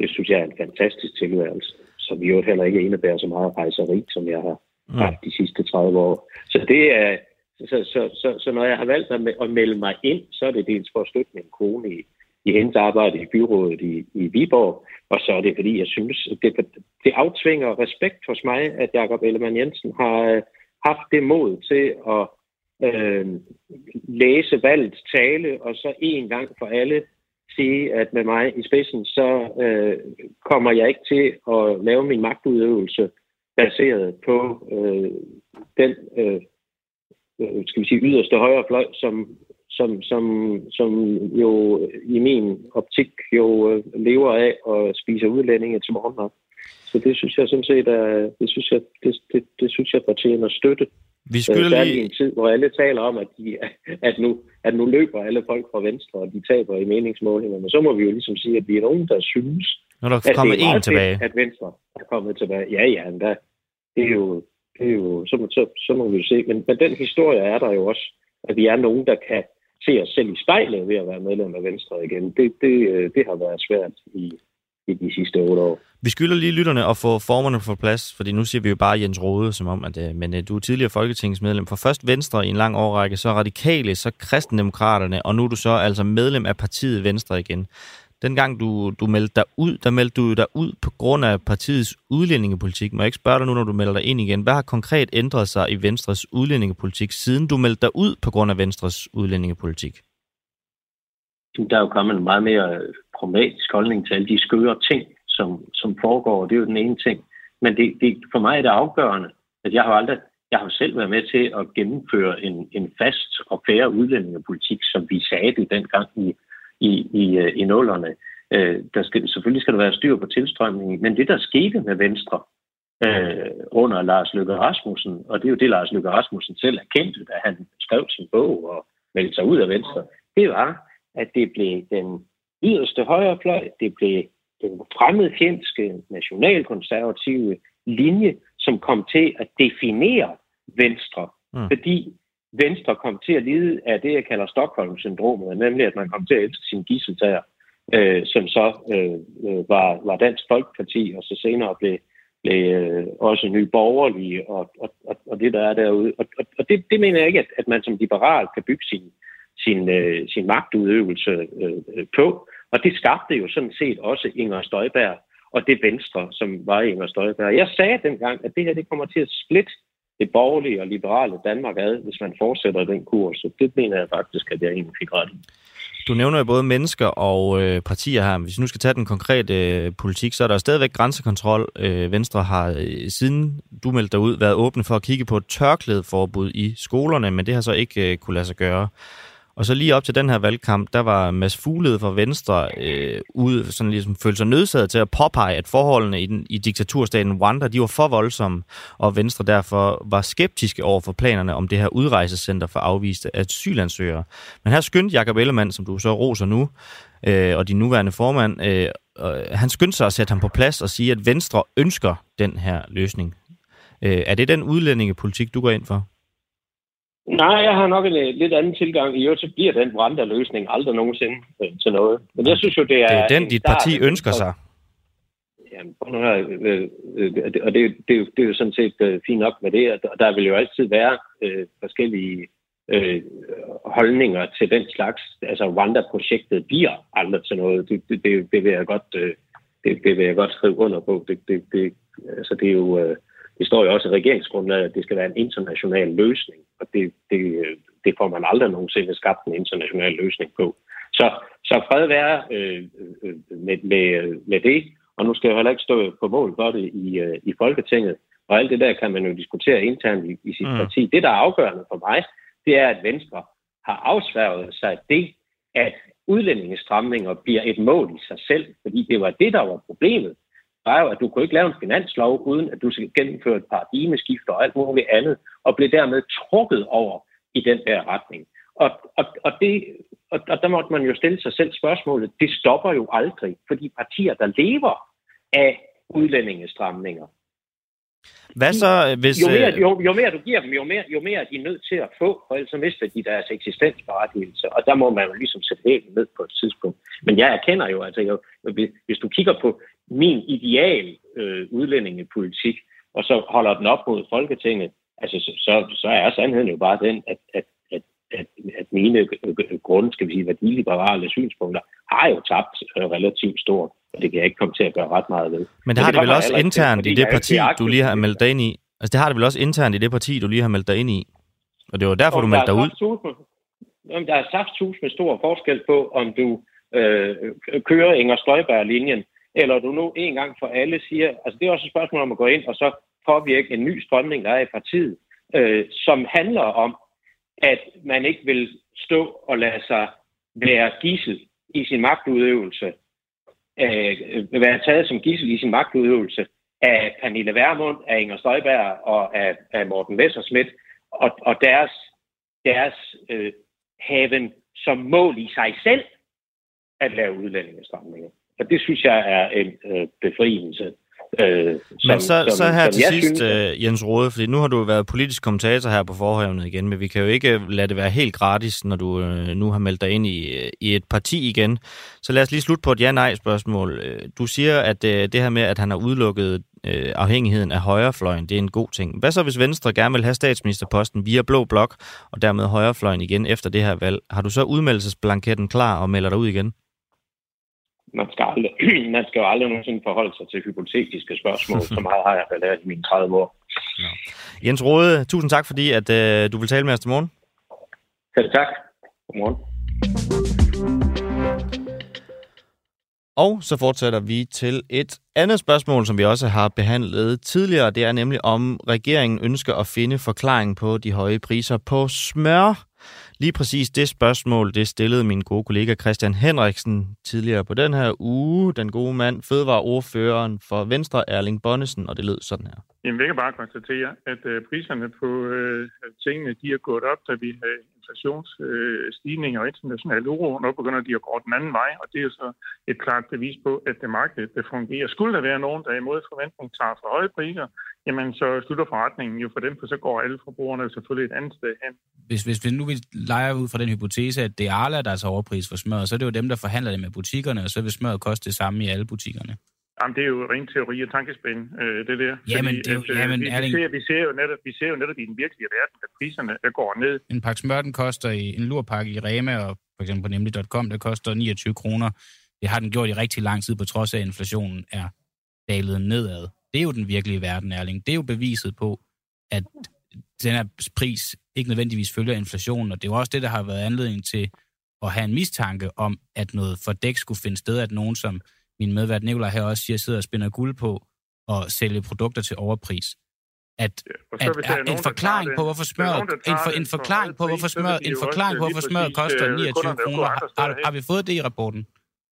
det synes jeg er en fantastisk tilværelse, som jo heller ikke indebærer så meget rejseri, som jeg har mm. de sidste 30 år. Så det er, så, så, så, så når jeg har valgt at melde mig ind, så er det dels for at støtte min kone i, i hendes arbejde i byrådet i, i Viborg, og så er det fordi, jeg synes, det, det aftvinger respekt hos mig, at Jakob Ellemann Jensen har øh, haft det mod til at øh, læse valgets tale, og så en gang for alle sige, at med mig i spidsen, så øh, kommer jeg ikke til at lave min magtudøvelse baseret på øh, den øh, øh skal vi sige, yderste højre fløj, som som, som, som jo i min optik jo øh, lever af og spiser udlændinge til morgenmad. Så det synes jeg sådan set er, det synes jeg, det, det, det synes jeg fortjener støtte. Vi skulle lige... i en tid, hvor alle taler om, at, de, at, nu, at nu løber alle folk fra venstre, og de taber i meningsmålingerne. Så må vi jo ligesom sige, at vi er nogen, der synes, Når der er kommet en tilbage. at venstre er kommet tilbage. Ja, ja, endda. Det er jo, det er jo så, så, så må vi jo se. Men, men den historie er der jo også, at vi er nogen, der kan se os selv i spejlet ved at være medlem af Venstre igen. Det, det, øh, det har været svært i, i de sidste otte år. Vi skylder lige lytterne at få formerne på plads, fordi nu siger vi jo bare Jens Rode, som om, at øh, men, øh, du er tidligere folketingsmedlem for først Venstre i en lang årrække, så Radikale, så Kristendemokraterne, og nu er du så altså medlem af partiet Venstre igen. Dengang du, du meldte dig ud, der meldte du dig ud på grund af partiets udlændingepolitik. Må jeg ikke spørge dig nu, når du melder dig ind igen? Hvad har konkret ændret sig i Venstres udlændingepolitik, siden du meldte dig ud på grund af Venstres udlændingepolitik? Der er jo kommet en meget mere øh, pragmatisk holdning til alle de skøre ting, som, som foregår. Det er jo den ene ting. Men det, det, for mig er det afgørende, at jeg har aldrig jeg har selv været med til at gennemføre en, en fast og færre udlændingepolitik, som vi sagde det dengang i i, i, øh, i nullerne. Øh, der skal, selvfølgelig skal der være styr på tilstrømningen, men det, der skete med Venstre øh, under Lars Løkke Rasmussen, og det er jo det, Lars Løkke Rasmussen selv erkendte, da han skrev sin bog og meldte sig ud af Venstre, det var, at det blev den yderste højrefløj, det blev den fremmedfjendske, nationalkonservative linje, som kom til at definere Venstre. Mm. Fordi Venstre kom til at lide af det, jeg kalder Stockholm-syndromet, nemlig at man kom til at elske sin gisseltager, øh, som så øh, øh, var, var Dansk Folkeparti, og så senere blev, blev øh, også nye borgerlige, og, og, og, og det, der er derude. Og, og, og det, det mener jeg ikke, at, at man som liberal kan bygge sin, sin, øh, sin magtudøvelse øh, øh på. Og det skabte jo sådan set også Inger Støjberg og det venstre, som var Inger Støjberg. Jeg sagde dengang, at det her det kommer til at splitte det borgerlige og liberale Danmark ad, hvis man fortsætter den kurs. Så det mener jeg faktisk, at jeg egentlig fik ret i. Du nævner jo både mennesker og øh, partier her. Hvis vi nu skal tage den konkrete øh, politik, så er der stadigvæk grænsekontrol. Øh, Venstre har øh, siden du meldte dig ud været åbne for at kigge på et tørklædeforbud i skolerne, men det har så ikke øh, kunne lade sig gøre. Og så lige op til den her valgkamp, der var Mads Fuglede fra Venstre øh, ude, sådan ligesom følte sig nødsaget til at påpege, at forholdene i, den, i diktaturstaten Rwanda, de var for voldsomme, og Venstre derfor var skeptiske over for planerne om det her udrejsecenter for afviste asylansøgere. Men her skyndte Jakob Ellemann, som du så roser nu, øh, og din nuværende formand, øh, øh, han skyndte sig at sætte ham på plads og sige, at Venstre ønsker den her løsning. Øh, er det den udlændingepolitik, du går ind for? Nej, jeg har nok en uh, lidt anden tilgang. I øvrigt så bliver den Rwanda-løsning aldrig nogensinde uh, til noget. Men jeg synes jo, det er... Det er den, dit parti ønsker sig. Jamen, prøv nu her, øh, øh, og det, det, det er jo sådan set øh, fint nok med det, og der vil jo altid være øh, forskellige øh, holdninger til den slags. Altså, Rwanda-projektet bliver aldrig til noget. Det, det, det, det vil jeg godt, øh, det, det vil jeg godt skrive under på. Det, det, det, altså, det er jo... Øh, det står jo også i regeringsgrundlaget, at det skal være en international løsning, og det, det, det får man aldrig nogensinde skabt en international løsning på. Så, så fred være øh, øh, med, med, med det, og nu skal jeg heller ikke stå på mål for det i, øh, i Folketinget, og alt det der kan man jo diskutere internt i, i sit mm. parti. Det, der er afgørende for mig, det er, at Venstre har afsværget sig det, at udlændingestramninger bliver et mål i sig selv, fordi det var det, der var problemet var jo, at du kunne ikke lave en finanslov, uden at du skal gennemføre et paradigmeskift og alt muligt andet, og blev dermed trukket over i den der retning. Og, og, og, det, og, og der måtte man jo stille sig selv spørgsmålet, det stopper jo aldrig, fordi partier, der lever af udlændingestramninger, hvad så, hvis... Jo mere, øh, jo, jo mere du giver dem, jo mere, jo mere er de nødt til at få, for ellers så mister de deres eksistensberettigelse, og der må man jo ligesom sætte helt ned på et tidspunkt. Men jeg erkender jo, altså jo, hvis du kigger på min ideal øh, udlændingepolitik, og så holder den op mod Folketinget, altså så, så, så er sandheden jo bare den, at, at, at, at, mine grunde, skal vi sige, værdiliberale synspunkter, har jo tabt øh, relativt stort, og det kan jeg ikke komme til at gøre ret meget ved. Men det har det, det vel også internt i det parti, du lige har meldt dig ind i? Altså det har det vel også internt i det parti, du lige har meldt dig ind i? Og det var derfor, du meldte dig ud? Jamen, der er saftsus med stor forskel på, om du øh, kører Inger Støjberg-linjen, eller du nu en gang for alle siger, altså det er også et spørgsmål om at gå ind og så påvirke en ny strømning, der er i partiet, øh, som handler om, at man ikke vil stå og lade sig være gissel i sin magtudøvelse, øh, være taget som gissel i sin magtudøvelse af Pernille Vermund, af Inger Støjberg og af, af Morten Messerschmidt og, og deres, deres øh, haven som mål i sig selv at lave udlændingestramninger. Og det synes jeg er en øh, befrielse. Øh, som, men så, som, så her som til sidst, synes, øh, Jens Rode, fordi nu har du været politisk kommentator her på forhævnet igen, men vi kan jo ikke lade det være helt gratis, når du øh, nu har meldt dig ind i, i et parti igen. Så lad os lige slutte på et ja-nej-spørgsmål. Øh, du siger, at øh, det her med, at han har udelukket øh, afhængigheden af højrefløjen, det er en god ting. Hvad så, hvis Venstre gerne vil have statsministerposten via Blå Blok, og dermed højrefløjen igen efter det her valg? Har du så udmeldelsesblanketten klar og melder dig ud igen? Man skal, aldrig, *clears throat* man skal jo aldrig nogensinde forholde sig til hypotetiske spørgsmål. *laughs* Så meget har jeg lært i mine 30 år. Ja. Jens Rode, tusind tak, fordi at, øh, du vil tale med os til morgen. Selv tak. Godmorgen. Og så fortsætter vi til et andet spørgsmål, som vi også har behandlet tidligere. Det er nemlig, om regeringen ønsker at finde forklaring på de høje priser på smør. Lige præcis det spørgsmål, det stillede min gode kollega Christian Henriksen tidligere på den her uge. Den gode mand, fødevareordføreren for Venstre, Erling Bonnesen, og det lød sådan her. Jamen, jeg kan bare konstatere, at øh, priserne på øh, tingene, de er gået op, da vi havde inflationsstigninger og international uro. Nu begynder de at gå den anden vej, og det er så et klart bevis på, at det marked det fungerer. Skulle der være nogen, der imod forventning tager for høje priser, jamen så slutter forretningen jo for dem, for så går alle forbrugerne selvfølgelig et andet sted hen. Hvis, hvis vi nu vil lege ud fra den hypotese, at det er Arla, der er overpris for smør, så er det jo dem, der forhandler det med butikkerne, og så vil smøret koste det samme i alle butikkerne. Jamen, det er jo ren teori og tankespind, øh, det der. Jamen, det er jo, at, øh, jamen, vi, Erling... vi, ser, vi, ser jo netop, vi ser jo netop i den virkelige verden, at priserne der går ned. En pakke smør, den koster i en lurpakke i Rema, og for eksempel på nemlig.com, der koster 29 kroner. Det har den gjort i rigtig lang tid, på trods af, at inflationen er dalet nedad. Det er jo den virkelige verden, Erling. Det er jo beviset på, at den her pris ikke nødvendigvis følger inflationen, og det er jo også det, der har været anledning til at have en mistanke om, at noget fordæk skulle finde sted, at nogen, som min medvært Nikolaj her også siger, sidder og spinder guld på og sælge produkter til overpris. At, ja, at, at en forklaring på, hvorfor smøret, en, for, en forklaring på, hvorfor smøret, en forklaring på, hvorfor smøret koster 29 øh, kroner, har, har, vi fået det i rapporten?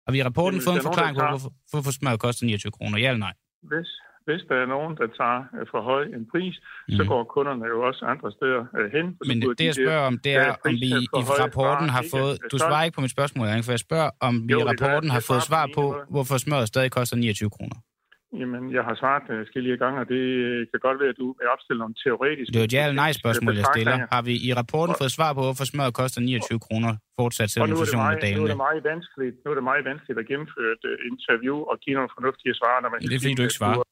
Har vi i rapporten fået en forklaring på, hvorfor, hvorfor smøret koster 29 kroner? Ja eller nej? Hvis, hvis der er nogen, der tager øh, for høj en pris, mm. så går kunderne jo også andre steder øh, hen. Men det, det, jeg spørger om, det er, om vi i rapporten har fået... Du svarer ikke på mit spørgsmål, for jeg spørger, om vi i rapporten har fået svar på, hvorfor smøret stadig koster 29 kroner. Jamen, jeg har svaret uh, forskellige gange, og det kan godt være, at du er opstillet nogle teoretiske... Det er jo et ja eller nej spørgsmål, jeg stiller. Har vi i rapporten fået svar på, hvorfor smøret koster 29 kroner fortsat til inflationen af dagen? Nu er det meget vanskeligt, nu er det meget vanskeligt at gennemføre et uh, interview og give nogle fornuftige svar. Når man det er fordi, du ikke svarer.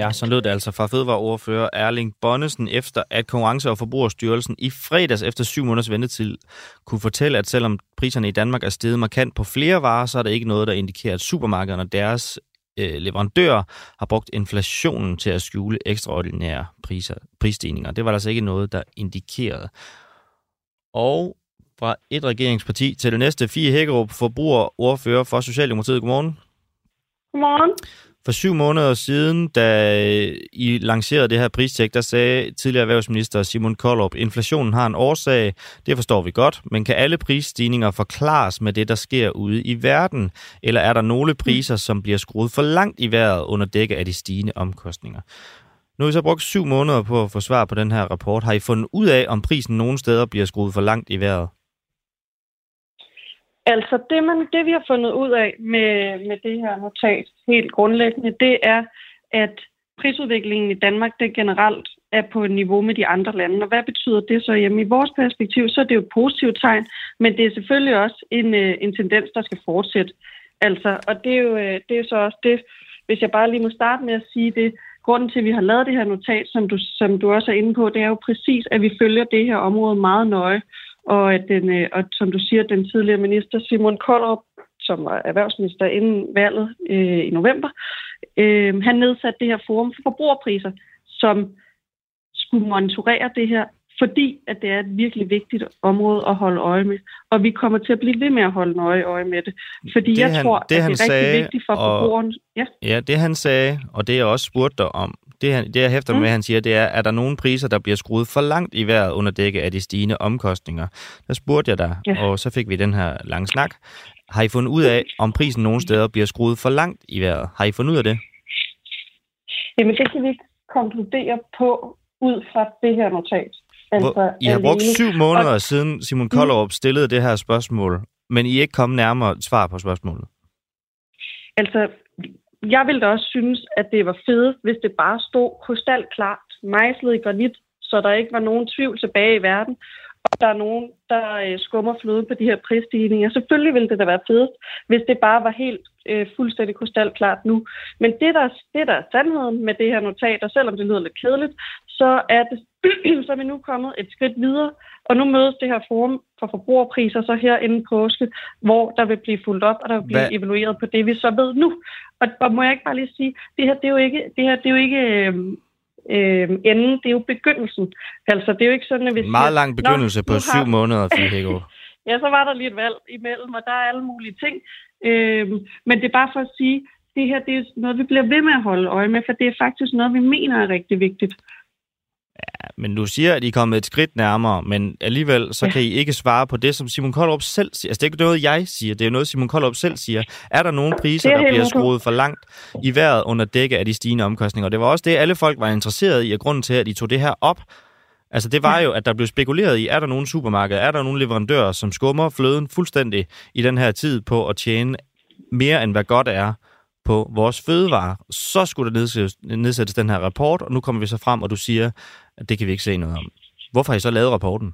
Ja, så lød det altså fra fødevareordfører Erling Bonnesen, efter at Konkurrence- og Forbrugerstyrelsen i fredags efter syv måneders ventetid kunne fortælle, at selvom priserne i Danmark er steget markant på flere varer, så er der ikke noget, der indikerer, at supermarkederne og deres øh, leverandører har brugt inflationen til at skjule ekstraordinære priser, prisstigninger. Det var altså ikke noget, der indikerede. Og fra et regeringsparti til det næste, fire Hækkerup, forbrugerordfører for Socialdemokratiet. Godmorgen. Godmorgen. For syv måneder siden, da øh, I lancerede det her pristjek, der sagde tidligere erhvervsminister Simon Koldrup, inflationen har en årsag, det forstår vi godt, men kan alle prisstigninger forklares med det, der sker ude i verden? Eller er der nogle priser, som bliver skruet for langt i vejret under dække af de stigende omkostninger? Nu har I så brugt syv måneder på at få svar på den her rapport. Har I fundet ud af, om prisen nogle steder bliver skruet for langt i vejret? Altså det, man, det vi har fundet ud af med, med det her notat helt grundlæggende, det er, at prisudviklingen i Danmark det generelt er på et niveau med de andre lande. Og hvad betyder det så? Jamen i vores perspektiv, så er det jo et positivt tegn, men det er selvfølgelig også en, øh, en tendens, der skal fortsætte. Altså, og det er, jo, øh, det er jo så også det, hvis jeg bare lige må starte med at sige det, grunden til, at vi har lavet det her notat, som du, som du også er inde på, det er jo præcis, at vi følger det her område meget nøje og at den, øh, og som du siger, den tidligere minister Simon Koldrup, som var erhvervsminister inden valget øh, i november, øh, han nedsatte det her forum for forbrugerpriser, som skulle monitorere det her, fordi at det er et virkelig vigtigt område at holde øje med. Og vi kommer til at blive ved med at holde nøje øje med det. Fordi det, jeg han, tror, det, at det er rigtig sagde, vigtigt for forbrugeren. Ja. ja, det han sagde, og det jeg også spurgte dig om, det, han, det jeg hæfter mm. med, han siger, det er, er der nogle priser, der bliver skruet for langt i vejret under dække af de stigende omkostninger? Der spurgte jeg dig, ja. og så fik vi den her lange snak. Har I fundet ud af, om prisen nogle steder bliver skruet for langt i vejret? Har I fundet ud af det? Jamen, det kan vi ikke konkludere på ud fra det her notat. Altså, Hvor, I har brugt syv måneder og... siden Simon Koldrup stillede det her spørgsmål, men I er ikke kommet nærmere svar på spørgsmålet. Altså, jeg ville da også synes, at det var fedt, hvis det bare stod krystalklart, mejslet i granit, så der ikke var nogen tvivl tilbage i verden, og der er nogen, der øh, skummer fløden på de her prisstigninger. Selvfølgelig ville det da være fedt, hvis det bare var helt øh, fuldstændig krystalklart nu. Men det der, det, der er sandheden med det her notat, og selvom det lyder lidt kedeligt, så er, det, *clears throat* så er vi nu kommet et skridt videre, og nu mødes det her forum for forbrugerpriser så her inden påske, hvor der vil blive fuldt op, og der vil blive Hvad? evalueret på det, vi så ved nu. Og, og må jeg ikke bare lige sige, det her, det er jo ikke, det her, det er jo ikke øh, øh, enden, det er jo begyndelsen. Altså, det er jo ikke sådan, at hvis... Meget lang begyndelse på syv har... måneder, Figo. *laughs* ja, så var der lige et valg imellem, og der er alle mulige ting. Øh, men det er bare for at sige, det her det er noget, vi bliver ved med at holde øje med, for det er faktisk noget, vi mener er rigtig vigtigt. Men du siger, at I er kommet et skridt nærmere, men alligevel så kan I ikke svare på det, som Simon Koldrup selv siger. Altså, det er ikke noget, jeg siger, det er noget, Simon Koldrup selv siger. Er der nogle priser, der bliver skruet for langt i vejret under dække af de stigende omkostninger? Og det var også det, alle folk var interesseret i, og grunden til, at I tog det her op, Altså det var jo, at der blev spekuleret i, er der nogle supermarkeder, er der nogle leverandører, som skummer fløden fuldstændig i den her tid på at tjene mere end hvad godt er på vores fødevarer. Så skulle der nedsættes, nedsættes den her rapport, og nu kommer vi så frem, og du siger, at det kan vi ikke se noget om. Hvorfor har I så lavet rapporten?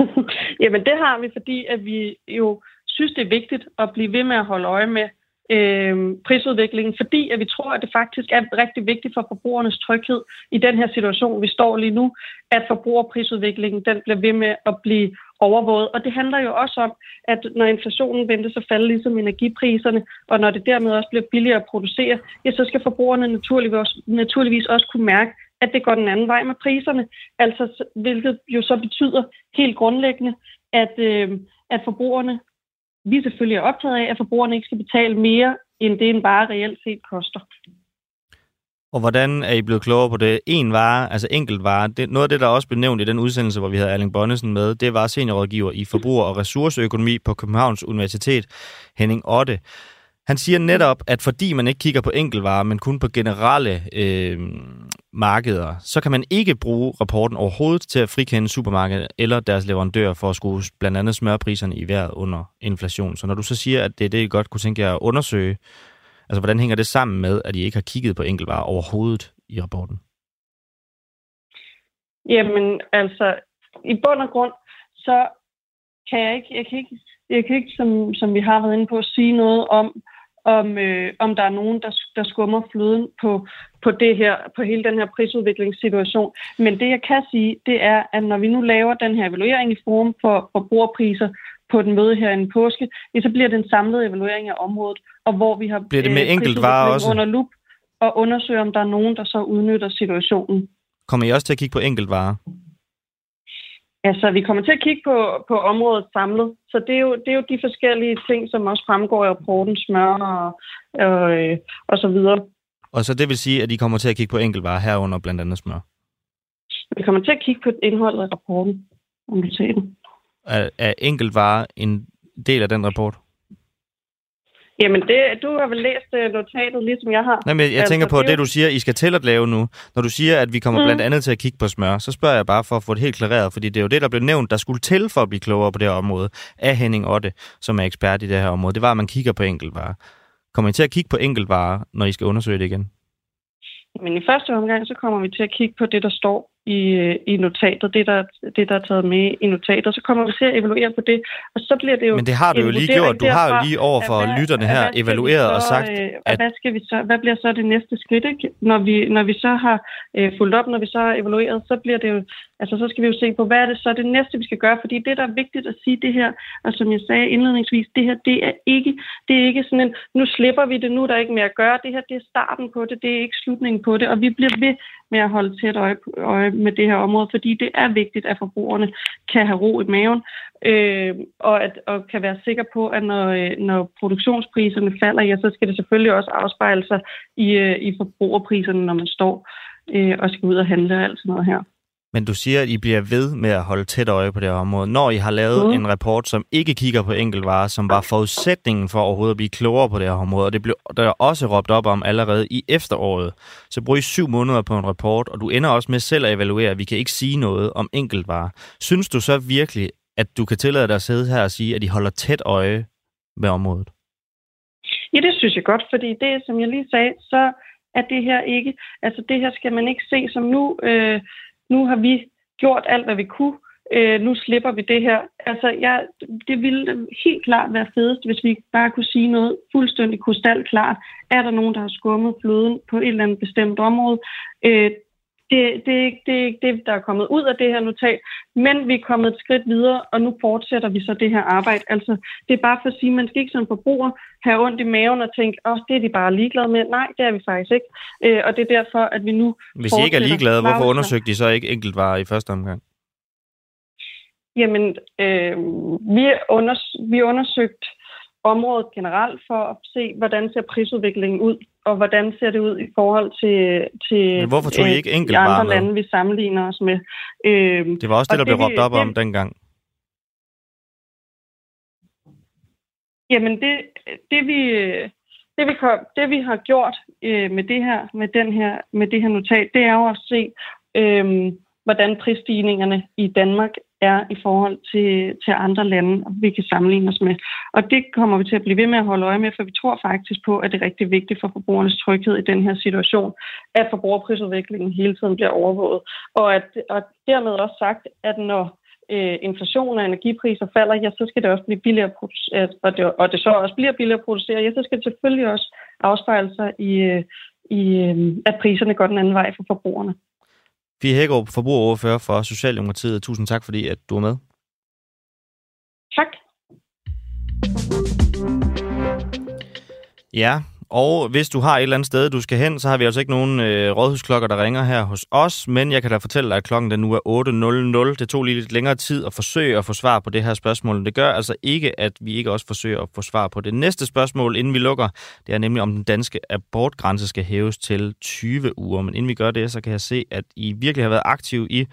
*laughs* Jamen det har vi, fordi at vi jo synes, det er vigtigt at blive ved med at holde øje med, øh, prisudviklingen, fordi at vi tror, at det faktisk er rigtig vigtigt for forbrugernes tryghed i den her situation, vi står lige nu, at forbrugerprisudviklingen den bliver ved med at blive overvåget. Og det handler jo også om, at når inflationen ventes at falde ligesom energipriserne, og når det dermed også bliver billigere at producere, ja, så skal forbrugerne naturligvis, naturligvis også kunne mærke, at det går den anden vej med priserne. Altså, hvilket jo så betyder helt grundlæggende, at, øh, at forbrugerne vi selvfølgelig er optaget af, at forbrugerne ikke skal betale mere, end det en bare reelt set koster. Og hvordan er I blevet klogere på det? En vare, altså enkelt vare. Det, noget af det, der også blev nævnt i den udsendelse, hvor vi havde Erling Bonnesen med, det var seniorrådgiver i forbruger- og ressourceøkonomi på Københavns Universitet, Henning Otte. Han siger netop, at fordi man ikke kigger på enkeltvarer, men kun på generelle øh, markeder, så kan man ikke bruge rapporten overhovedet til at frikende supermarkedet eller deres leverandører for at skrue blandt andet smørpriserne i vejret under inflation. Så når du så siger, at det er det, I godt kunne tænke jer at undersøge, altså hvordan hænger det sammen med, at I ikke har kigget på enkeltvarer overhovedet i rapporten? Jamen, altså, i bund og grund, så kan jeg ikke, jeg kan ikke, jeg kan ikke som, som vi har været inde på, sige noget om, om, øh, om der er nogen, der, der skummer fløden på, på, det her, på hele den her prisudviklingssituation. Men det, jeg kan sige, det er, at når vi nu laver den her evaluering i forum for forbrugerpriser på den møde her i påske, så bliver det en samlet evaluering af området, og hvor vi har bliver det med øh, enkelt varer også? under lup og undersøge, om der er nogen, der så udnytter situationen. Kommer I også til at kigge på enkeltvarer? Altså, vi kommer til at kigge på, på området samlet. Så det er, jo, det er jo de forskellige ting, som også fremgår i rapporten, smør og, og, øh, og så videre. Og så det vil sige, at I kommer til at kigge på enkeltvarer herunder blandt andet smør? Vi kommer til at kigge på indholdet af rapporten, om du ser den. Er, er enkeltvarer en del af den rapport? Jamen, det, du har vel læst uh, notatet, ligesom jeg har. Nej, men jeg altså, tænker på det, det, du siger, I skal til at lave nu. Når du siger, at vi kommer mm. blandt andet til at kigge på smør, så spørger jeg bare for at få det helt klareret, fordi det er jo det, der blev nævnt, der skulle til for at blive klogere på det her område, af Henning Otte, som er ekspert i det her område. Det var, at man kigger på enkeltvarer. Kommer I til at kigge på enkeltvarer, når I skal undersøge det igen? Men i første omgang, så kommer vi til at kigge på det, der står i, i notatet, det der, det der er taget med i notatet, så kommer vi til at evaluere på det, og så bliver det jo... Men det har du jo lige gjort, du har jo lige over for hvad, lytterne her evalueret så, og sagt, øh, at... Hvad, skal vi så, hvad bliver så det næste skridt, ikke? Når, vi, når vi så har øh, fulgt op, når vi så har evalueret, så bliver det jo, altså så skal vi jo se på, hvad er det så det næste, vi skal gøre, fordi det, der er vigtigt at sige det her, og som jeg sagde indledningsvis, det her, det er ikke, det er ikke sådan en, nu slipper vi det, nu er der ikke mere at gøre, det her, det er starten på det, det er ikke slutningen på det, og vi bliver ved med at holde tæt øje, øje med det her område, fordi det er vigtigt, at forbrugerne kan have ro i maven, øh, og, at, og kan være sikre på, at når, øh, når produktionspriserne falder, ja, så skal det selvfølgelig også afspejle sig i, øh, i forbrugerpriserne, når man står øh, og skal ud og handle og alt sådan noget her. Men du siger, at I bliver ved med at holde tæt øje på det her område. Når I har lavet mm. en rapport, som ikke kigger på enkeltvarer, som var forudsætningen for overhovedet at blive klogere på det her område, og det blev der er også råbt op om allerede i efteråret, så bruger I syv måneder på en rapport, og du ender også med selv at evaluere, at vi kan ikke sige noget om enkeltvarer. Synes du så virkelig, at du kan tillade dig at sidde her og sige, at I holder tæt øje med området? Ja, det synes jeg godt, fordi det, som jeg lige sagde, så er det her ikke, altså det her skal man ikke se som nu, øh, nu har vi gjort alt, hvad vi kunne, øh, nu slipper vi det her. Altså, ja, det ville helt klart være fedest, hvis vi bare kunne sige noget fuldstændig krystalklart. Er der nogen, der har skummet floden på et eller andet bestemt område? Øh, det, det, det er ikke det, der er kommet ud af det her notat, men vi er kommet et skridt videre, og nu fortsætter vi så det her arbejde. Altså, det er bare for at sige, at man skal ikke som forbruger have ondt i maven og tænke, åh, oh, det er de bare ligeglade med. Nej, det er vi faktisk ikke. Øh, og det er derfor, at vi nu Hvis I ikke er ligeglade, hvorfor undersøgte de så ikke enkeltvarer i første omgang? Jamen, øh, vi, unders- vi undersøgt området generelt for at se, hvordan ser prisudviklingen ud og hvordan ser det ud i forhold til, til Men hvorfor tog I ikke de enkeltvarer andre med? lande, vi sammenligner os med? Øh, Det var også det, der blev det, råbt op det- om dengang. Jamen det, det vi det vi, kom, det vi har gjort øh, med det her med den her med det her notat, det er jo at se øh, hvordan prisstigningerne i Danmark er i forhold til, til andre lande, vi kan sammenligne os med. Og det kommer vi til at blive ved med at holde øje med, for vi tror faktisk på, at det er rigtig vigtigt for forbrugernes tryghed i den her situation, at forbrugerprisudviklingen hele tiden bliver overvåget. Og, at, og dermed også sagt, at når øh, inflation og energipriser falder, ja, så skal det også blive billigere at producere, og det, og det så også bliver billigere at producere, ja, så skal det selvfølgelig også afspejle sig i, øh, i øh, at priserne går den anden vej for forbrugerne. Fie Hækkerup, forbrugeroverfører for Socialdemokratiet. Tusind tak, fordi at du er med. Tak. Ja, og hvis du har et eller andet sted, du skal hen, så har vi altså ikke nogen øh, rådhusklokker, der ringer her hos os, men jeg kan da fortælle dig, at klokken den nu er 8.00. Det tog lige lidt længere tid at forsøge at få svar på det her spørgsmål. Det gør altså ikke, at vi ikke også forsøger at få svar på det næste spørgsmål, inden vi lukker. Det er nemlig, om den danske abortgrænse skal hæves til 20 uger. Men inden vi gør det, så kan jeg se, at I virkelig har været aktive i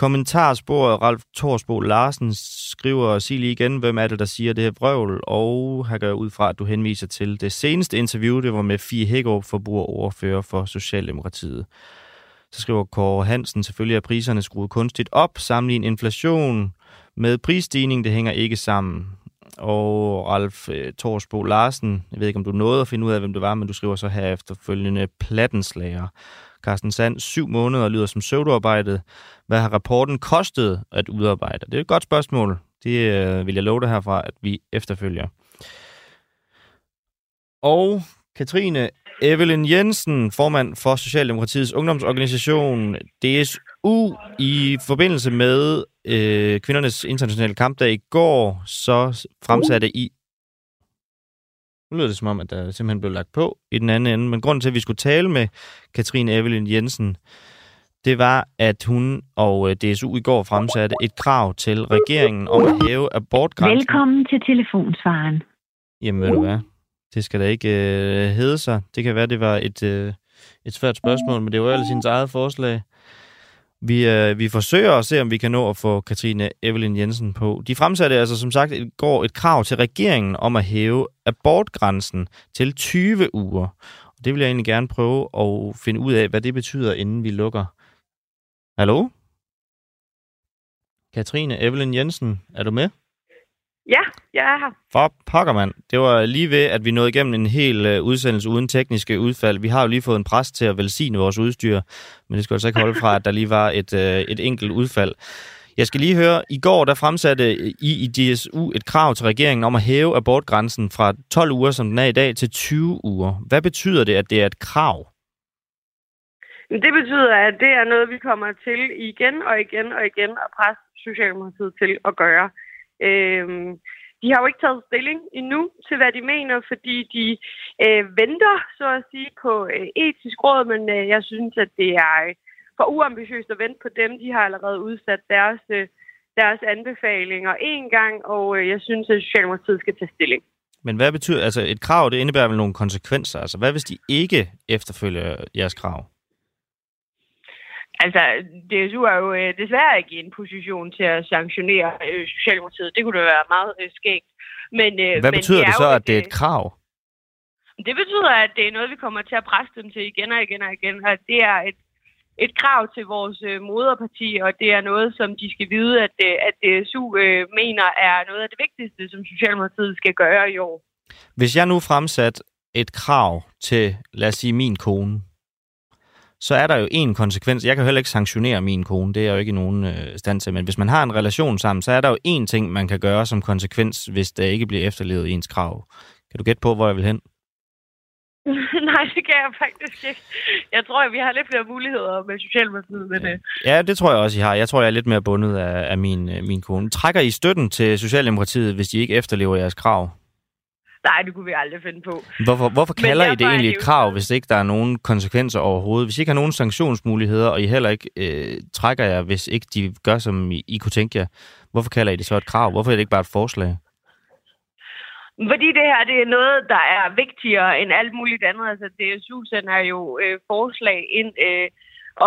Kommentarsporet Ralf Torsbo Larsen skriver, sig lige igen, hvem er det, der siger det her vrøvl, og her gør ud fra, at du henviser til det seneste interview, det var med Fie Hækkerup, forbrugeroverfører for Socialdemokratiet. Så skriver Kåre Hansen, selvfølgelig er priserne skruet kunstigt op, sammenlign inflation med prisstigning, det hænger ikke sammen. Og Ralf øh, eh, Torsbo Larsen, jeg ved ikke, om du nåede at finde ud af, hvem det var, men du skriver så her efterfølgende plattenslager. Carsten Sand, syv måneder lyder som pseudoarbejdet. Hvad har rapporten kostet at udarbejde? Det er et godt spørgsmål. Det øh, vil jeg love dig herfra, at vi efterfølger. Og Katrine Evelyn Jensen, formand for Socialdemokratiets ungdomsorganisation DSU, i forbindelse med øh, kvindernes internationale kampdag i går, så fremsatte I nu lyder det som om, at der simpelthen blev lagt på i den anden ende. Men grunden til, at vi skulle tale med Katrine Evelyn Jensen, det var, at hun og øh, DSU i går fremsatte et krav til regeringen om at hæve abortgrænsen. Velkommen til telefonsvaren. Jamen ved du hvad, det skal da ikke øh, hedde sig. Det kan være, det var et, øh, et svært spørgsmål, men det var jo ellers hendes eget forslag. Vi, øh, vi forsøger at se, om vi kan nå at få Katrine Evelyn Jensen på. De fremsatte altså som sagt i går et krav til regeringen om at hæve abortgrænsen til 20 uger. Og det vil jeg egentlig gerne prøve at finde ud af, hvad det betyder, inden vi lukker. Hallo? Katrine Evelyn Jensen, er du med? Ja, jeg er her. For pokker, mand. Det var lige ved, at vi nåede igennem en hel øh, udsendelse uden tekniske udfald. Vi har jo lige fået en præst til at velsigne vores udstyr, men det skal altså ikke holde fra, at der lige var et, øh, et enkelt udfald. Jeg skal lige høre, i går der fremsatte I i DSU et krav til regeringen om at hæve abortgrænsen fra 12 uger, som den er i dag, til 20 uger. Hvad betyder det, at det er et krav? Det betyder, at det er noget, vi kommer til igen og igen og igen at presse Socialdemokratiet til at gøre. Øhm, de har jo ikke taget stilling endnu til, hvad de mener, fordi de øh, venter, så at sige, på øh, etisk råd, men øh, jeg synes, at det er øh, for uambitiøst at vente på dem. De har allerede udsat deres, øh, deres anbefalinger en gang, og øh, jeg synes, at Socialdemokratiet skal tage stilling. Men hvad betyder, altså et krav, det indebærer vel nogle konsekvenser. Altså hvad hvis de ikke efterfølger jeres krav? Altså, DSU er jo øh, desværre ikke i en position til at sanktionere øh, Socialdemokratiet. Det kunne da være meget øh, skægt. Men, øh, Hvad men betyder det, det så, jo at det er øh, et krav? Det betyder, at det er noget, vi kommer til at presse dem til igen og igen og igen. Og det er et, et krav til vores øh, moderparti, og det er noget, som de skal vide, at, øh, at DSU øh, mener er noget af det vigtigste, som Socialdemokratiet skal gøre i år. Hvis jeg nu fremsat et krav til, lad os sige, min kone, så er der jo en konsekvens. Jeg kan heller ikke sanktionere min kone, det er jeg jo ikke i nogen øh, stand til, men hvis man har en relation sammen, så er der jo én ting, man kan gøre som konsekvens, hvis der ikke bliver efterlevet ens krav. Kan du gætte på, hvor jeg vil hen? *laughs* Nej, det kan jeg faktisk ikke. Jeg tror, at vi har lidt flere muligheder med Socialdemokratiet. Men, øh, Ja, det tror jeg også, I har. Jeg tror, jeg er lidt mere bundet af, af min, øh, min kone. Trækker I støtten til Socialdemokratiet, hvis de ikke efterlever jeres krav? Nej, det kunne vi aldrig finde på. Hvorfor, hvorfor kalder I det egentlig et krav, hvis ikke der er nogen konsekvenser overhovedet? Hvis I ikke har nogen sanktionsmuligheder, og I heller ikke øh, trækker jer, hvis ikke de gør, som I, I kunne tænke jer, hvorfor kalder I det så et krav? Hvorfor er det ikke bare et forslag? Fordi det her det er noget, der er vigtigere end alt muligt andet. Altså DSU sender jo øh, forslag ind øh,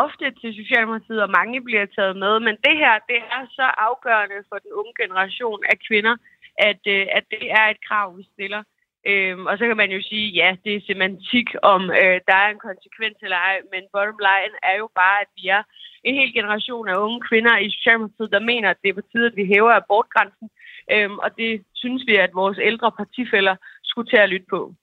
ofte til Socialdemokratiet, og mange bliver taget med. Men det her, det er så afgørende for den unge generation af kvinder, at, øh, at det er et krav, vi stiller. Øhm, og så kan man jo sige, ja, det er semantik om, øh, der er en konsekvens eller ej, men bottom line er jo bare, at vi er en hel generation af unge kvinder i Socialdemokratiet, der mener, at det er på tide, at vi hæver abortgrænsen. Øhm, og det synes vi, at vores ældre partifælder skulle til at lytte på.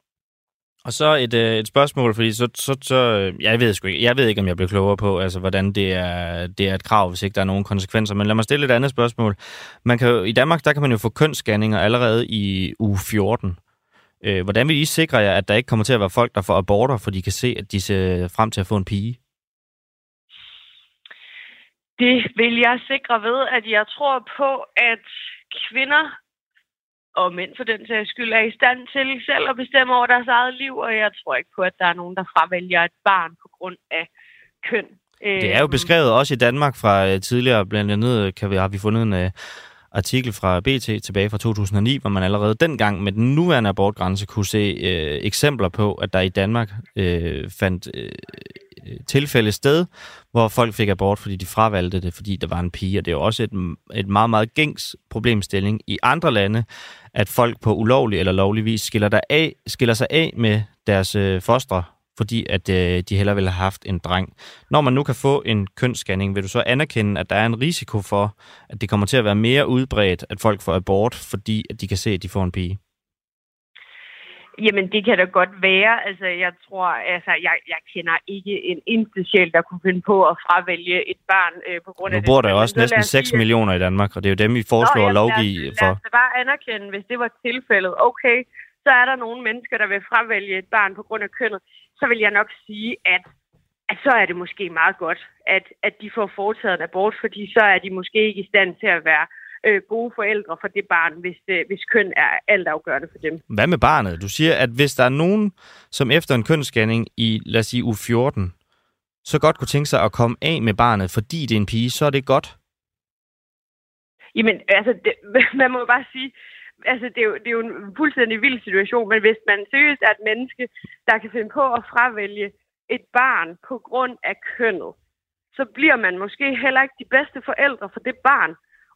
Og så et, øh, et spørgsmål, fordi så, så, så øh, jeg, ved sgu ikke, jeg ved ikke, om jeg bliver klogere på, altså, hvordan det er, det er et krav, hvis ikke der er nogen konsekvenser. Men lad mig stille et andet spørgsmål. Man kan I Danmark der kan man jo få kønsscanninger allerede i uge 14. Øh, hvordan vil I sikre jer, at der ikke kommer til at være folk, der får aborter, for de kan se, at de ser frem til at få en pige? Det vil jeg sikre ved, at jeg tror på, at kvinder og mænd for den sags skyld er i stand til selv at bestemme over deres eget liv, og jeg tror ikke på, at der er nogen, der fravælger et barn på grund af køn. Det er jo øhm. beskrevet også i Danmark fra øh, tidligere, blandt andet kan vi, har vi fundet en uh, artikel fra BT tilbage fra 2009, hvor man allerede dengang med den nuværende abortgrænse kunne se uh, eksempler på, at der i Danmark uh, fandt Øh, tilfælde sted, hvor folk fik abort, fordi de fravalgte det, fordi der var en pige. Og det er jo også et, et meget, meget gængs problemstilling i andre lande, at folk på ulovlig eller lovlig vis skiller, der af, skiller sig af med deres øh, fostre, fordi at øh, de heller ville have haft en dreng. Når man nu kan få en kønsscanning, vil du så anerkende, at der er en risiko for, at det kommer til at være mere udbredt, at folk får abort, fordi at de kan se, at de får en pige? Jamen, det kan da godt være. Altså, jeg tror, altså, jeg, jeg kender ikke en sjæl, der kunne finde på at fravælge et barn øh, på grund af det. Nu bor der jo også næsten 6 sige, millioner i Danmark, og det er jo dem, vi foreslår at lovgive for. Lad os bare anerkende, hvis det var tilfældet. Okay, så er der nogle mennesker, der vil fravælge et barn på grund af kønnet. Så vil jeg nok sige, at at så er det måske meget godt, at, at de får foretaget en abort, fordi så er de måske ikke i stand til at være øh, gode forældre for det barn, hvis, øh, hvis køn er altafgørende for dem. Hvad med barnet? Du siger, at hvis der er nogen, som efter en kønsscanning i, lad os sige, u 14, så godt kunne tænke sig at komme af med barnet, fordi det er en pige, så er det godt? Jamen, altså, det, *laughs* man må bare sige, altså, det er, jo, det er jo en fuldstændig vild situation, men hvis man seriøst er et menneske, der kan finde på at fravælge et barn på grund af kønnet, så bliver man måske heller ikke de bedste forældre for det barn.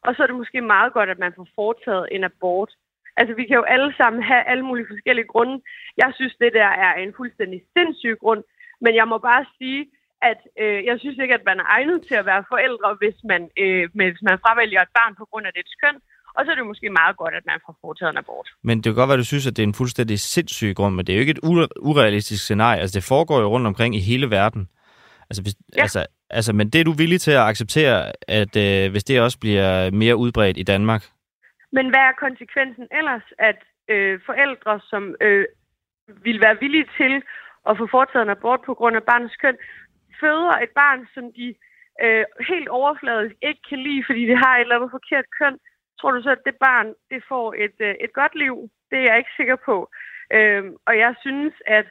Og så er det måske meget godt, at man får foretaget en abort. Altså, vi kan jo alle sammen have alle mulige forskellige grunde. Jeg synes, det der er en fuldstændig sindssyg grund. Men jeg må bare sige, at øh, jeg synes ikke, at man er egnet til at være forældre, hvis man, øh, hvis man fravælger et barn på grund af dets køn. Og så er det måske meget godt, at man får foretaget en abort. Men det kan godt være, at du synes, at det er en fuldstændig sindssyg grund, men det er jo ikke et urealistisk scenarie. Altså, det foregår jo rundt omkring i hele verden. Altså, hvis, ja. altså, altså, men det er du villig til at acceptere, at øh, hvis det også bliver mere udbredt i Danmark? Men hvad er konsekvensen ellers, at øh, forældre, som øh, vil være villige til at få foretaget en abort på grund af barnets køn, føder et barn, som de øh, helt overfladisk ikke kan lide, fordi det har et eller andet forkert køn, tror du så, at det barn det får et, øh, et godt liv? Det er jeg ikke sikker på. Øh, og jeg synes, at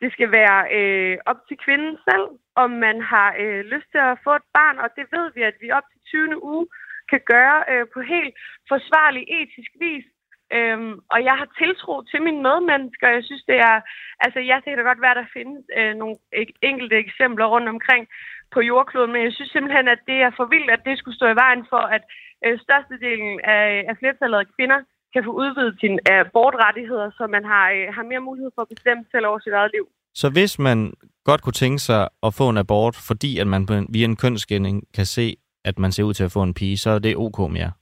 det skal være øh, op til kvinden selv, om man har øh, lyst til at få et barn, og det ved vi, at vi op til 20. uge kan gøre øh, på helt forsvarlig etisk vis. Øhm, og jeg har tiltro til mine medmennesker. Jeg synes, det er... Altså, jeg kan da godt være, der findes øh, nogle enkelte eksempler rundt omkring på jordkloden, men jeg synes simpelthen, at det er for vildt, at det skulle stå i vejen for, at øh, størstedelen af, af flertallet af kvinder kan få udvidet sine abortrettigheder, så man har, øh, har mere mulighed for at bestemme selv over sit eget liv. Så hvis man godt kunne tænke sig at få en abort, fordi at man via en kønsskænding kan se, at man ser ud til at få en pige, så er det ok med jer?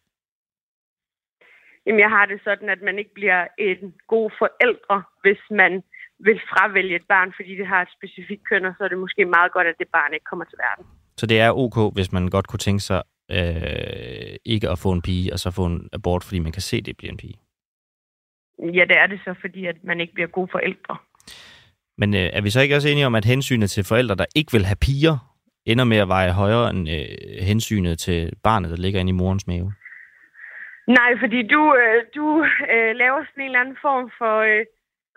Jamen, jeg har det sådan, at man ikke bliver en god forældre, hvis man vil fravælge et barn, fordi det har et specifikt køn, og så er det måske meget godt, at det barn ikke kommer til verden. Så det er ok, hvis man godt kunne tænke sig øh, ikke at få en pige, og så få en abort, fordi man kan se, at det bliver en pige? Ja, det er det så, fordi at man ikke bliver gode forældre. Men øh, er vi så ikke også enige om, at hensynet til forældre, der ikke vil have piger, ender med at veje højere end øh, hensynet til barnet, der ligger inde i morens mave? Nej, fordi du, øh, du øh, laver sådan en eller anden form for øh,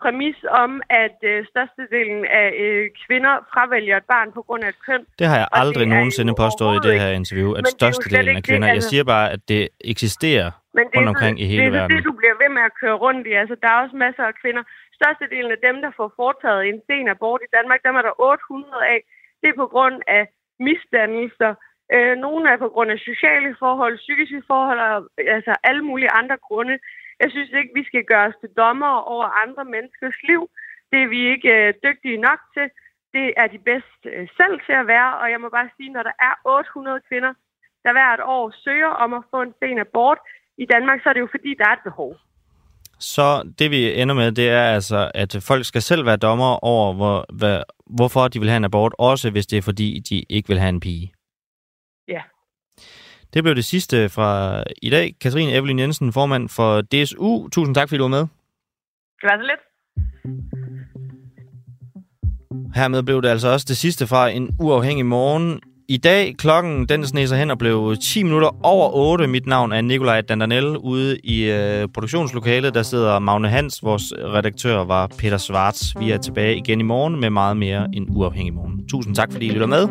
præmis om, at øh, størstedelen af øh, kvinder fravælger et barn på grund af et køn. Det har jeg aldrig nogensinde påstået i det her interview, at størstedelen af kvinder... Det, altså... Jeg siger bare, at det eksisterer Men det rundt er, omkring så, i hele det er så verden. det, du bliver ved med at køre rundt i. Altså, der er også masser af kvinder. Størstedelen af dem, der får foretaget en sen abort i Danmark, dem er der 800 af. Det er på grund af misdannelser. Øh, nogle er på grund af sociale forhold, psykiske forhold, og, altså alle mulige andre grunde. Jeg synes ikke, vi skal gøre os til dommer over andre menneskers liv. Det er vi ikke øh, dygtige nok til. Det er de bedst øh, selv til at være, og jeg må bare sige, når der er 800 kvinder, der hvert år søger om at få en sen abort i Danmark, så er det jo fordi, der er et behov. Så det vi ender med, det er altså, at folk skal selv være dommer over, hvor, hvad, hvorfor de vil have en abort, også hvis det er fordi, de ikke vil have en pige. Ja. Det blev det sidste fra i dag. Katrine Evelyn Jensen, formand for DSU. Tusind tak, fordi du var med. Det var så lidt. Hermed blev det altså også det sidste fra en uafhængig morgen. I dag klokken den sneser hen og blev 10 minutter over 8. Mit navn er Nikolaj Dandanel. Ude i øh, produktionslokalet, der sidder Magne Hans. Vores redaktør var Peter Svarts. Vi er tilbage igen i morgen med meget mere en uafhængig morgen. Tusind tak, fordi I lytter med.